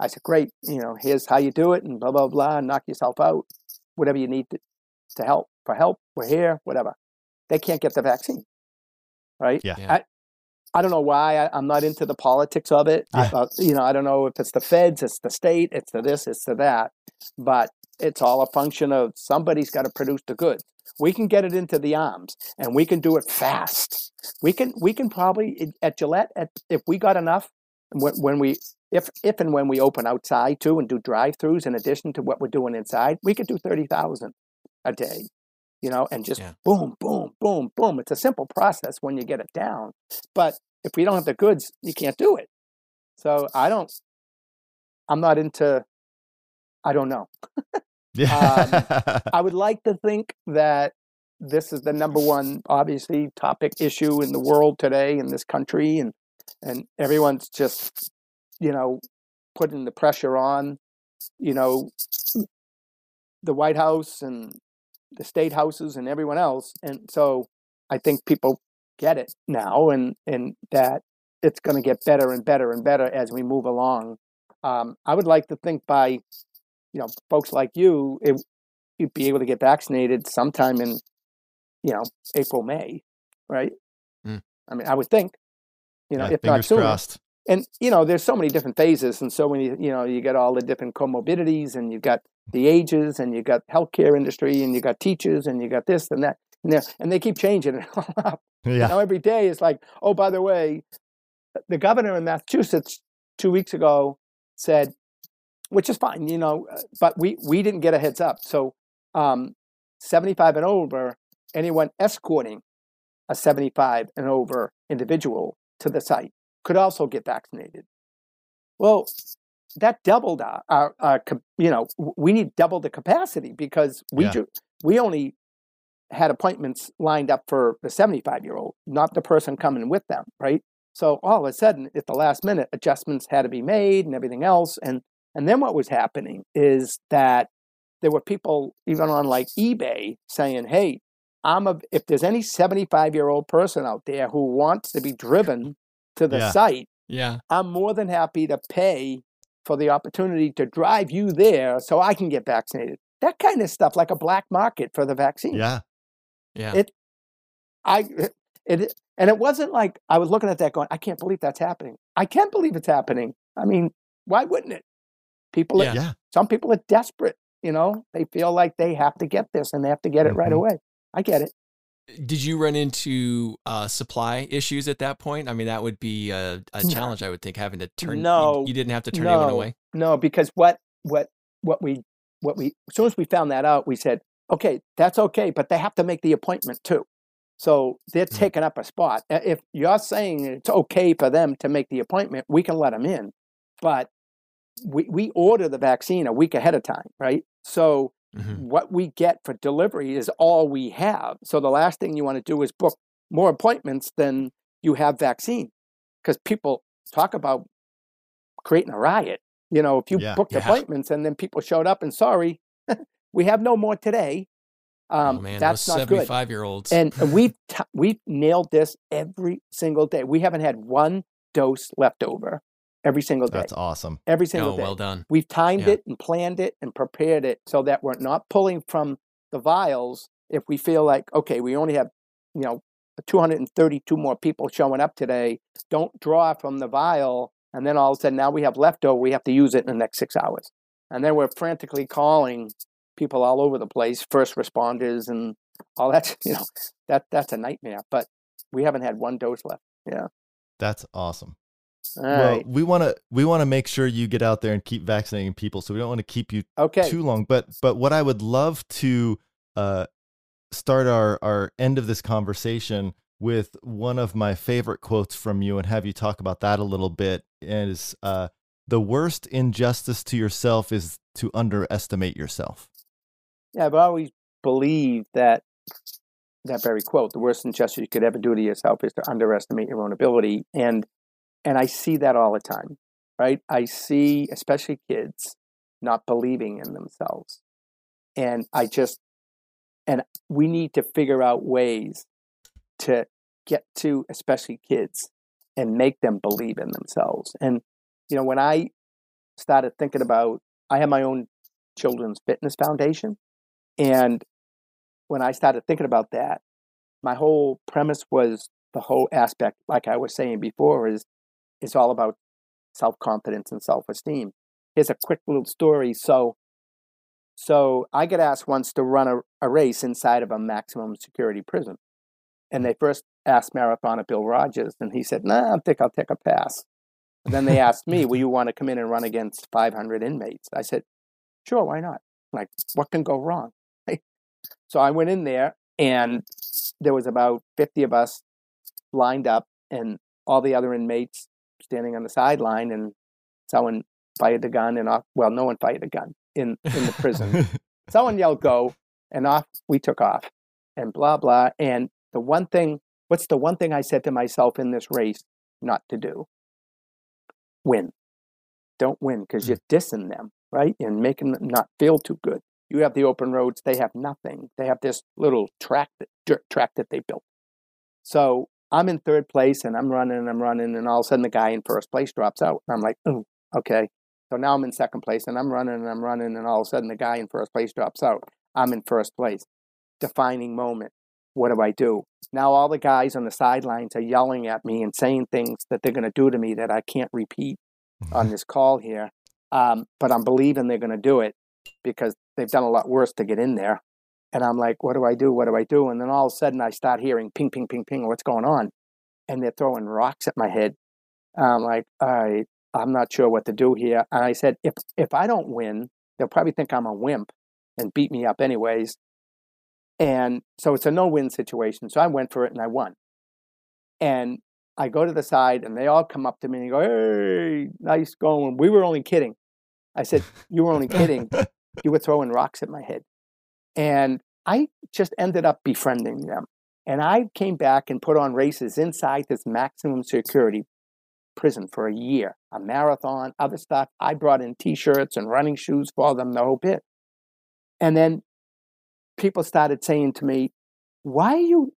I said, Great. You know, here's how you do it, and blah, blah, blah. Knock yourself out. Whatever you need to, to help. For help, we're here, whatever. They can't get the vaccine, right? Yeah. Yeah. I, I don't know why I, I'm not into the politics of it. I, Yeah. uh, you know, I don't know if it's the feds, it's the state, it's the this, it's the that, but it's all a function of somebody's got to produce the goods. We can get it into the arms, and we can do it fast. We can, we can probably at Gillette, at, if we got enough, when, when we, if if and when we open outside too and do drive-throughs in addition to what we're doing inside, we could do thirty thousand a day. You know, and just Yeah. boom, boom, boom, boom. It's a simple process when you get it down. But if we don't have the goods, you can't do it. So I don't. I'm not into. I don't know. Yeah. Um, I would like to think that this is the number one, obviously, topic issue in the world today in this country, and and everyone's just, you know, putting the pressure on, you know, the White House and the state houses and everyone else, and so I think people get it now, and and that it's going to get better and better and better as we move along. Um, I would like to think by, you know, folks like you, it, you'd be able to get vaccinated sometime in, you know, April, May, right? Mm. I mean, I would think, you know, Yeah, if not sooner. crossed. And you know, there's so many different phases, and so many, you know, you got all the different comorbidities, and you've got the ages, and you got healthcare industry, and you got teachers, and you got this and that, and they and they keep changing it all up. Yeah. know, every day it's like, oh, by the way, the governor in Massachusetts two weeks ago said, which is fine, you know, uh, but we we didn't get a heads up. So, um, 75 and over, anyone escorting a 75 and over individual to the site could also get vaccinated. Well, that doubled uh, our, uh, our, our you know, we need double the capacity because we Yeah. we only had appointments lined up for the 75 year old, not the person coming with them, right? So all of a sudden, at the last minute, adjustments had to be made and everything else. And and then what was happening is that there were people even on like eBay saying, "Hey, I'm a if there's any 75 year old person out there who wants to be driven to the Yeah. site, Yeah. I'm more than happy to pay for the opportunity to drive you there so I can get vaccinated." That kind of stuff, like a black market for the vaccine. Yeah. Yeah. It- I it and it wasn't like I was looking at that going, I can't believe that's happening. I can't believe it's happening. I mean, why wouldn't it? People, Yeah. are, Yeah. some people are desperate. You know, they feel like they have to get this and they have to get it right Mhm. away. I get it. Did you run into uh, supply issues at that point? I mean, that would be a, a challenge, I would think, having to turn. No. you, didn't have to turn anyone away. No, because what what what we what we as soon as we found that out, we said, okay, that's okay, but they have to make the appointment too. So they're Mm. taking up a spot. If you're saying it's okay for them to make the appointment, we can let them in. But we, we order the vaccine a week ahead of time, right? So Mhm. what we get for delivery is all we have. So the last thing you want to do is book more appointments than you have vaccine because people talk about creating a riot. You know, if you Yeah. booked Yeah. appointments and then people showed up and sorry, we have no more today. Um, oh man, that's those not good. seventy-five year olds. And and we've t- we've nailed this every single day. We haven't had one dose left over every single day. That's awesome. Every single oh, day. well done. We've timed Yeah. it and planned it and prepared it so that we're not pulling from the vials if we feel like, okay, we only have, you know, 232 more people showing up today. Don't draw from the vial. And then all of a sudden now we have leftover. We have to use it in the next six hours. And then we're frantically calling people all over the place, first responders and all that. You know, that that's a nightmare. But we haven't had one dose left. Yeah. That's awesome. All well, right. we want to we want to make sure you get out there and keep vaccinating people. So we don't want to keep you Okay. too long. But but what I would love to uh, start our our end of this conversation with one of my favorite quotes from you and have you talk about that a little bit is uh, the worst injustice to yourself is to underestimate yourself. Yeah, I've always believed that that very quote, the worst injustice you could ever do to yourself is to underestimate your own ability. And and I see that all the time. Right? I see especially kids not believing in themselves. And I just and we need to figure out ways to get to especially kids and make them believe in themselves. And you know, when I started thinking about I have my own children's fitness foundation and when I started thinking about that, my whole premise was the whole aspect, like I was saying before, is it's all about self confidence and self esteem. Here's a quick little story. So, so I get asked once to run a, a race inside of a maximum security prison, and hmm. they first asked marathoner Bill Rodgers, and he said, "Nah, I think I'll take a pass." And then they asked me, "Will you want to come in and run against 500 inmates?" I said, "Sure, why not? Like, what can go wrong?" So I went in there, and there was about 50 of us lined up, and all the other inmates standing on the sideline, and someone fired a gun, and off. Well, no one fired a gun in in the prison. someone yelled "Go!" and off we took off, and blah blah. And the one thing, what's the one thing I said to myself in this race not to do? Win. Don't win because hmm. you're dissing them, right? And making them not feel too good. You have the open roads; they have nothing. They have this little track, that, dirt track that they built. So I'm in third place, and I'm running, and I'm running, and all of a sudden the guy in first place drops out. And I'm like, oh, okay. So now I'm in second place, and I'm running, and I'm running, and all of a sudden the guy in first place drops out. I'm in first place. Defining moment. What do I do? Now all the guys on the sidelines are yelling at me and saying things that they're going to do to me that I can't repeat on this call here. Um, but I'm believing they're going to do it because they've done a lot worse to get in there. And I'm like, what do I do? What do I do? And then all of a sudden I start hearing ping, ping, ping, ping. What's going on? And they're throwing rocks at my head. I'm like, all right, I'm not sure what to do here. And I said, if if I don't win, they'll probably think I'm a wimp and beat me up anyways. And so it's a no-win situation. So I went for it and I won. And I go to the side and they all come up to me and go, Hey, nice going. We were only kidding. I said, You were only kidding. You were throwing rocks at my head. And I just ended up befriending them. And I came back and put on races inside this maximum security prison for a year, a marathon, other stuff. I brought in t shirts and running shoes for them, the whole bit. And then people started saying to me, Why are you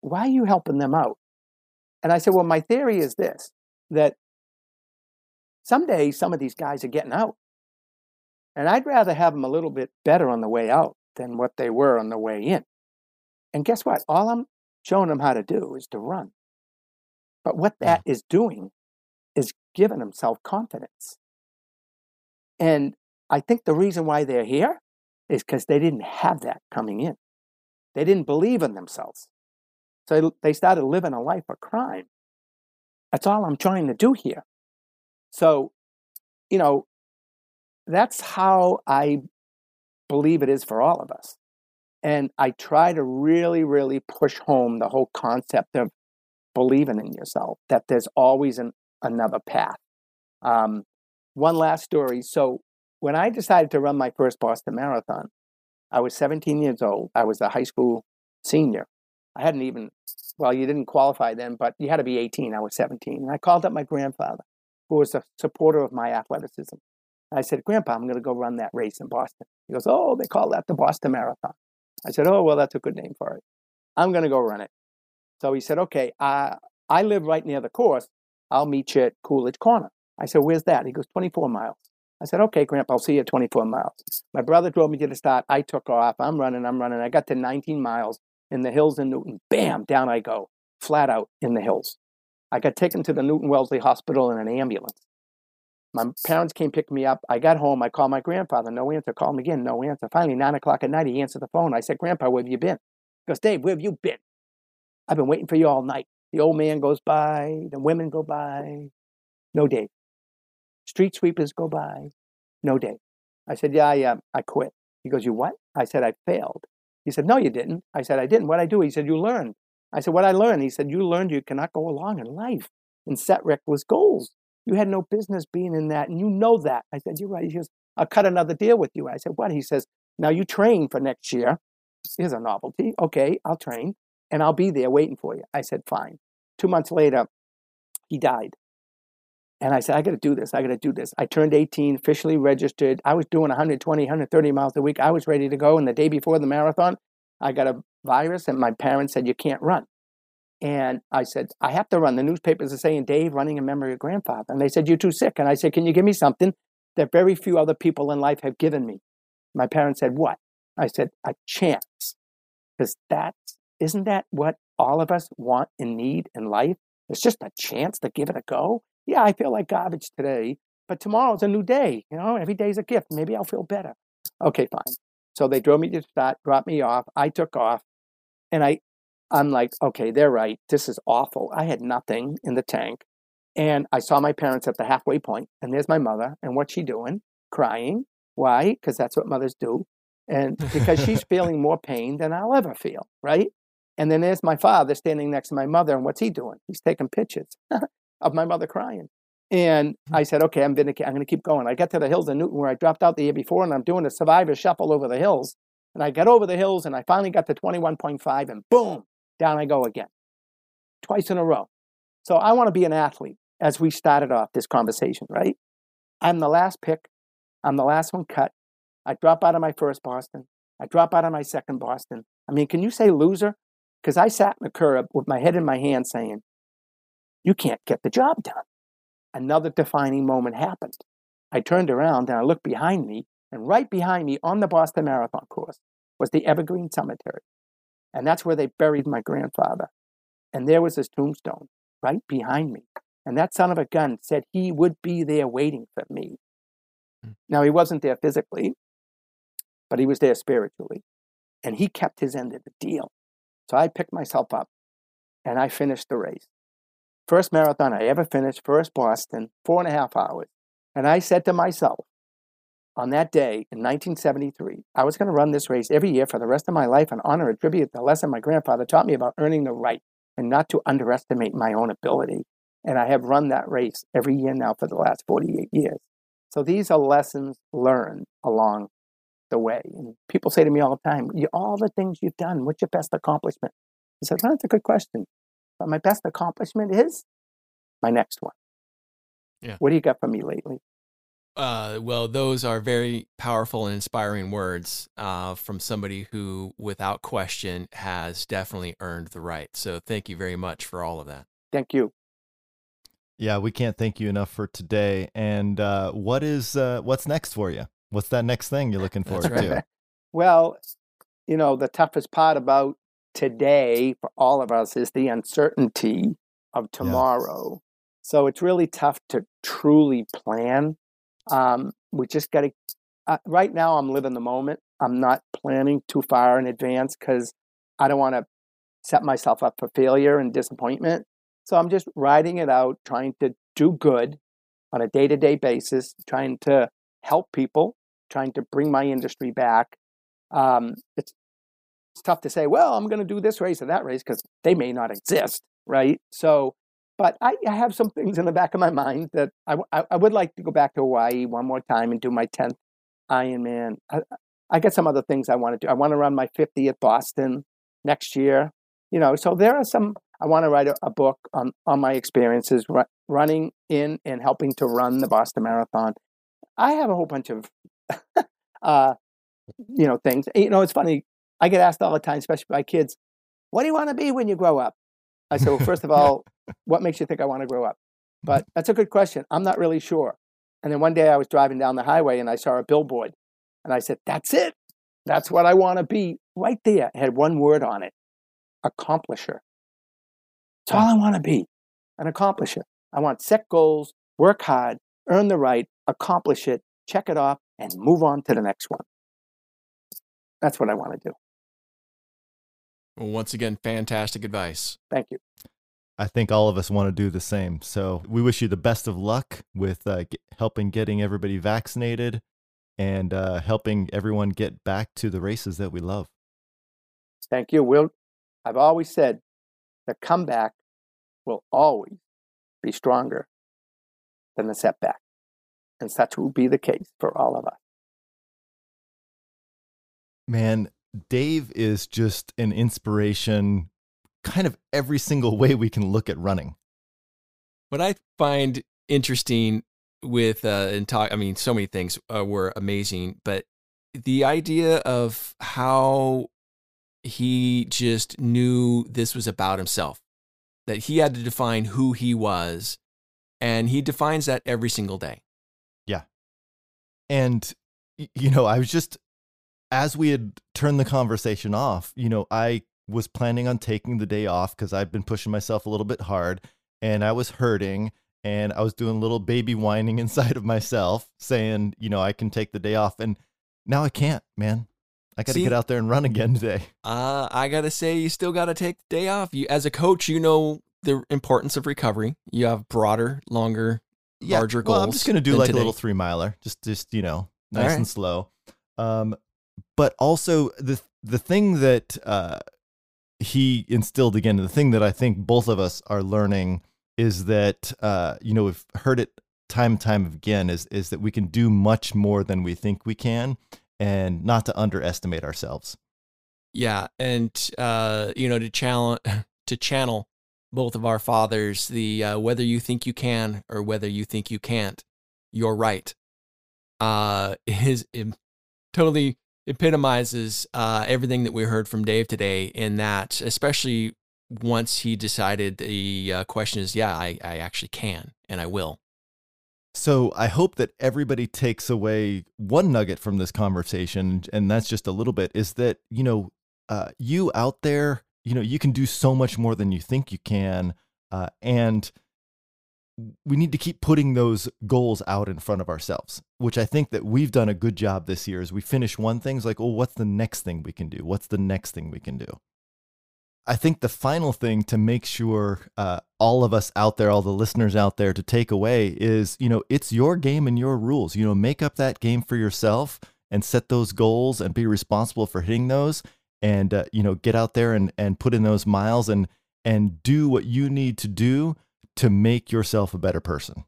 why are you helping them out? And I said, Well, my theory is this that someday some of these guys are getting out. And I'd rather have them a little bit better on the way out than what they were on the way in. And guess what? All I'm showing them how to do is to run. But what that is doing is giving them self confidence. And I think the reason why they're here is because they didn't have that coming in. They didn't believe in themselves. So they started living a life of crime. That's all I'm trying to do here. So, you know, that's how I believe it is for all of us. And I try to really, really push home the whole concept of believing in yourself, that there's always an, another path. Um, one last story. So, when I decided to run my first Boston Marathon, I was 17 years old. I was a high school senior. I hadn't even, well, you didn't qualify then, but you had to be 18. I was 17. And I called up my grandfather, who was a supporter of my athleticism. I said, Grandpa, I'm going to go run that race in Boston. He goes, Oh, they call that the Boston Marathon. I said, Oh, well, that's a good name for it. I'm going to go run it. So he said, Okay, uh, I live right near the course. I'll meet you at Coolidge Corner. I said, Where's that? He goes, 24 miles. I said, Okay, Grandpa, I'll see you at 24 miles. My brother drove me to the start. I took off. I'm running, I'm running. I got to 19 miles in the hills in Newton. Bam, down I go, flat out in the hills. I got taken to the Newton Wellesley Hospital in an ambulance. My parents came pick me up. I got home. I called my grandfather. No answer. Called him again. No answer. Finally, nine o'clock at night, he answered the phone. I said, Grandpa, where have you been? He goes, Dave, where have you been? I've been waiting for you all night. The old man goes by. The women go by. No Dave. Street sweepers go by. No Dave. I said, Yeah, I, uh, I quit. He goes, You what? I said, I failed. He said, No, you didn't. I said, I didn't. What I do? He said, You learned. I said, What I learned? He said, You learned you cannot go along in life and set reckless goals. You had no business being in that, and you know that. I said, You're right. He goes, I'll cut another deal with you. I said, What? He says, Now you train for next year. Here's a novelty. Okay, I'll train, and I'll be there waiting for you. I said, Fine. Two months later, he died. And I said, I got to do this. I got to do this. I turned 18, officially registered. I was doing 120, 130 miles a week. I was ready to go. And the day before the marathon, I got a virus, and my parents said, You can't run. And I said, I have to run. The newspapers are saying, Dave, running in memory of grandfather. And they said, You're too sick. And I said, Can you give me something that very few other people in life have given me? My parents said, What? I said, A chance. Because that's, isn't that what all of us want and need in life? It's just a chance to give it a go. Yeah, I feel like garbage today, but tomorrow's a new day. You know, every day's a gift. Maybe I'll feel better. Okay, fine. So they drove me to the start, dropped me off. I took off, and I I'm like, okay, they're right. This is awful. I had nothing in the tank. And I saw my parents at the halfway point, and there's my mother. And what's she doing? Crying. Why? Because that's what mothers do. And because she's feeling more pain than I'll ever feel, right? And then there's my father standing next to my mother, and what's he doing? He's taking pictures of my mother crying. And mm-hmm. I said, okay, I'm gonna, I'm gonna keep going. I got to the hills of Newton where I dropped out the year before, and I'm doing a survivor shuffle over the hills. And I got over the hills, and I finally got to 21.5, and boom, down I go again, twice in a row. So I want to be an athlete as we started off this conversation, right? I'm the last pick. I'm the last one cut. I drop out of my first Boston. I drop out of my second Boston. I mean, can you say loser? Because I sat in the curb with my head in my hand saying, You can't get the job done. Another defining moment happened. I turned around and I looked behind me, and right behind me on the Boston Marathon course was the Evergreen Cemetery. And that's where they buried my grandfather. And there was his tombstone right behind me. And that son of a gun said he would be there waiting for me. Mm. Now, he wasn't there physically, but he was there spiritually. And he kept his end of the deal. So I picked myself up and I finished the race. First marathon I ever finished, first Boston, four and a half hours. And I said to myself, on that day in 1973, I was going to run this race every year for the rest of my life and honor and tribute the lesson my grandfather taught me about earning the right and not to underestimate my own ability. And I have run that race every year now for the last 48 years. So these are lessons learned along the way. And people say to me all the time, all the things you've done, what's your best accomplishment? I said, well, that's a good question. But my best accomplishment is my next one. Yeah. What do you got for me lately? Uh, well, those are very powerful and inspiring words uh, from somebody who, without question, has definitely earned the right. So, thank you very much for all of that. Thank you. Yeah, we can't thank you enough for today. And uh, what is uh, what's next for you? What's that next thing you're looking forward right. to? well, you know, the toughest part about today for all of us is the uncertainty of tomorrow. Yeah. So it's really tough to truly plan um, we just got to. Uh, right now, I'm living the moment. I'm not planning too far in advance because I don't want to set myself up for failure and disappointment. So I'm just riding it out, trying to do good on a day to day basis, trying to help people, trying to bring my industry back. Um, it's it's tough to say, well, I'm going to do this race or that race because they may not exist, right? So, but I, I, have some things in the back of my mind that I, I, I, would like to go back to Hawaii one more time and do my 10th Ironman. I, I got some other things I want to do. I want to run my 50th Boston next year. You know, so there are some, I want to write a, a book on, on my experiences r- running in and helping to run the Boston Marathon. I have a whole bunch of, uh, you know, things. You know, it's funny. I get asked all the time, especially by kids, what do you want to be when you grow up? I said, well, first of all, what makes you think I want to grow up? But mm-hmm. that's a good question. I'm not really sure. And then one day I was driving down the highway and I saw a billboard and I said, that's it. That's what I want to be right there. It had one word on it accomplisher. That's all mm. I want to be an accomplisher. I want set goals, work hard, earn the right, accomplish it, check it off, and move on to the next one. That's what I want to do. Well, once again, fantastic advice. Thank you. I think all of us want to do the same. So we wish you the best of luck with uh, get, helping getting everybody vaccinated and uh, helping everyone get back to the races that we love. Thank you. Will I've always said the comeback will always be stronger than the setback. And such will be the case for all of us. Man, Dave is just an inspiration, kind of every single way we can look at running. What I find interesting with uh, and talk, I mean, so many things uh, were amazing, but the idea of how he just knew this was about himself, that he had to define who he was, and he defines that every single day. Yeah. And, you know, I was just as we had turned the conversation off, you know, I was planning on taking the day off because I've been pushing myself a little bit hard and I was hurting and I was doing a little baby whining inside of myself saying, you know, I can take the day off. And now I can't, man. I got to get out there and run again today. Uh, I got to say, you still got to take the day off. You, as a coach, you know the importance of recovery. You have broader, longer, yeah, larger goals. I'm just going to do like today. a little three miler, just, just, you know, nice right. and slow. Um, but also the the thing that uh, he instilled again, the thing that I think both of us are learning is that uh, you know we've heard it time and time again is is that we can do much more than we think we can, and not to underestimate ourselves. Yeah, and uh, you know to channel to channel both of our fathers, the uh, whether you think you can or whether you think you can't, you're right. Uh, is totally epitomizes uh, everything that we heard from Dave today. In that, especially once he decided the uh, question is, yeah, I, I actually can and I will. So I hope that everybody takes away one nugget from this conversation, and that's just a little bit, is that you know, uh, you out there, you know, you can do so much more than you think you can, uh, and we need to keep putting those goals out in front of ourselves, which I think that we've done a good job this year. As we finish one thing, it's like, oh, what's the next thing we can do? What's the next thing we can do? I think the final thing to make sure uh, all of us out there, all the listeners out there, to take away is, you know, it's your game and your rules. You know, make up that game for yourself and set those goals and be responsible for hitting those. And uh, you know, get out there and and put in those miles and and do what you need to do to make yourself a better person.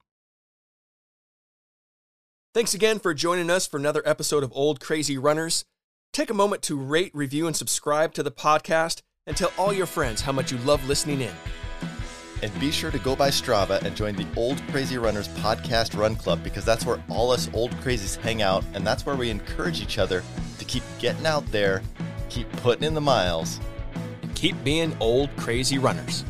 Thanks again for joining us for another episode of Old Crazy Runners. Take a moment to rate, review, and subscribe to the podcast and tell all your friends how much you love listening in. And be sure to go by Strava and join the Old Crazy Runners podcast run club because that's where all us old crazies hang out and that's where we encourage each other to keep getting out there, keep putting in the miles, and keep being old crazy runners.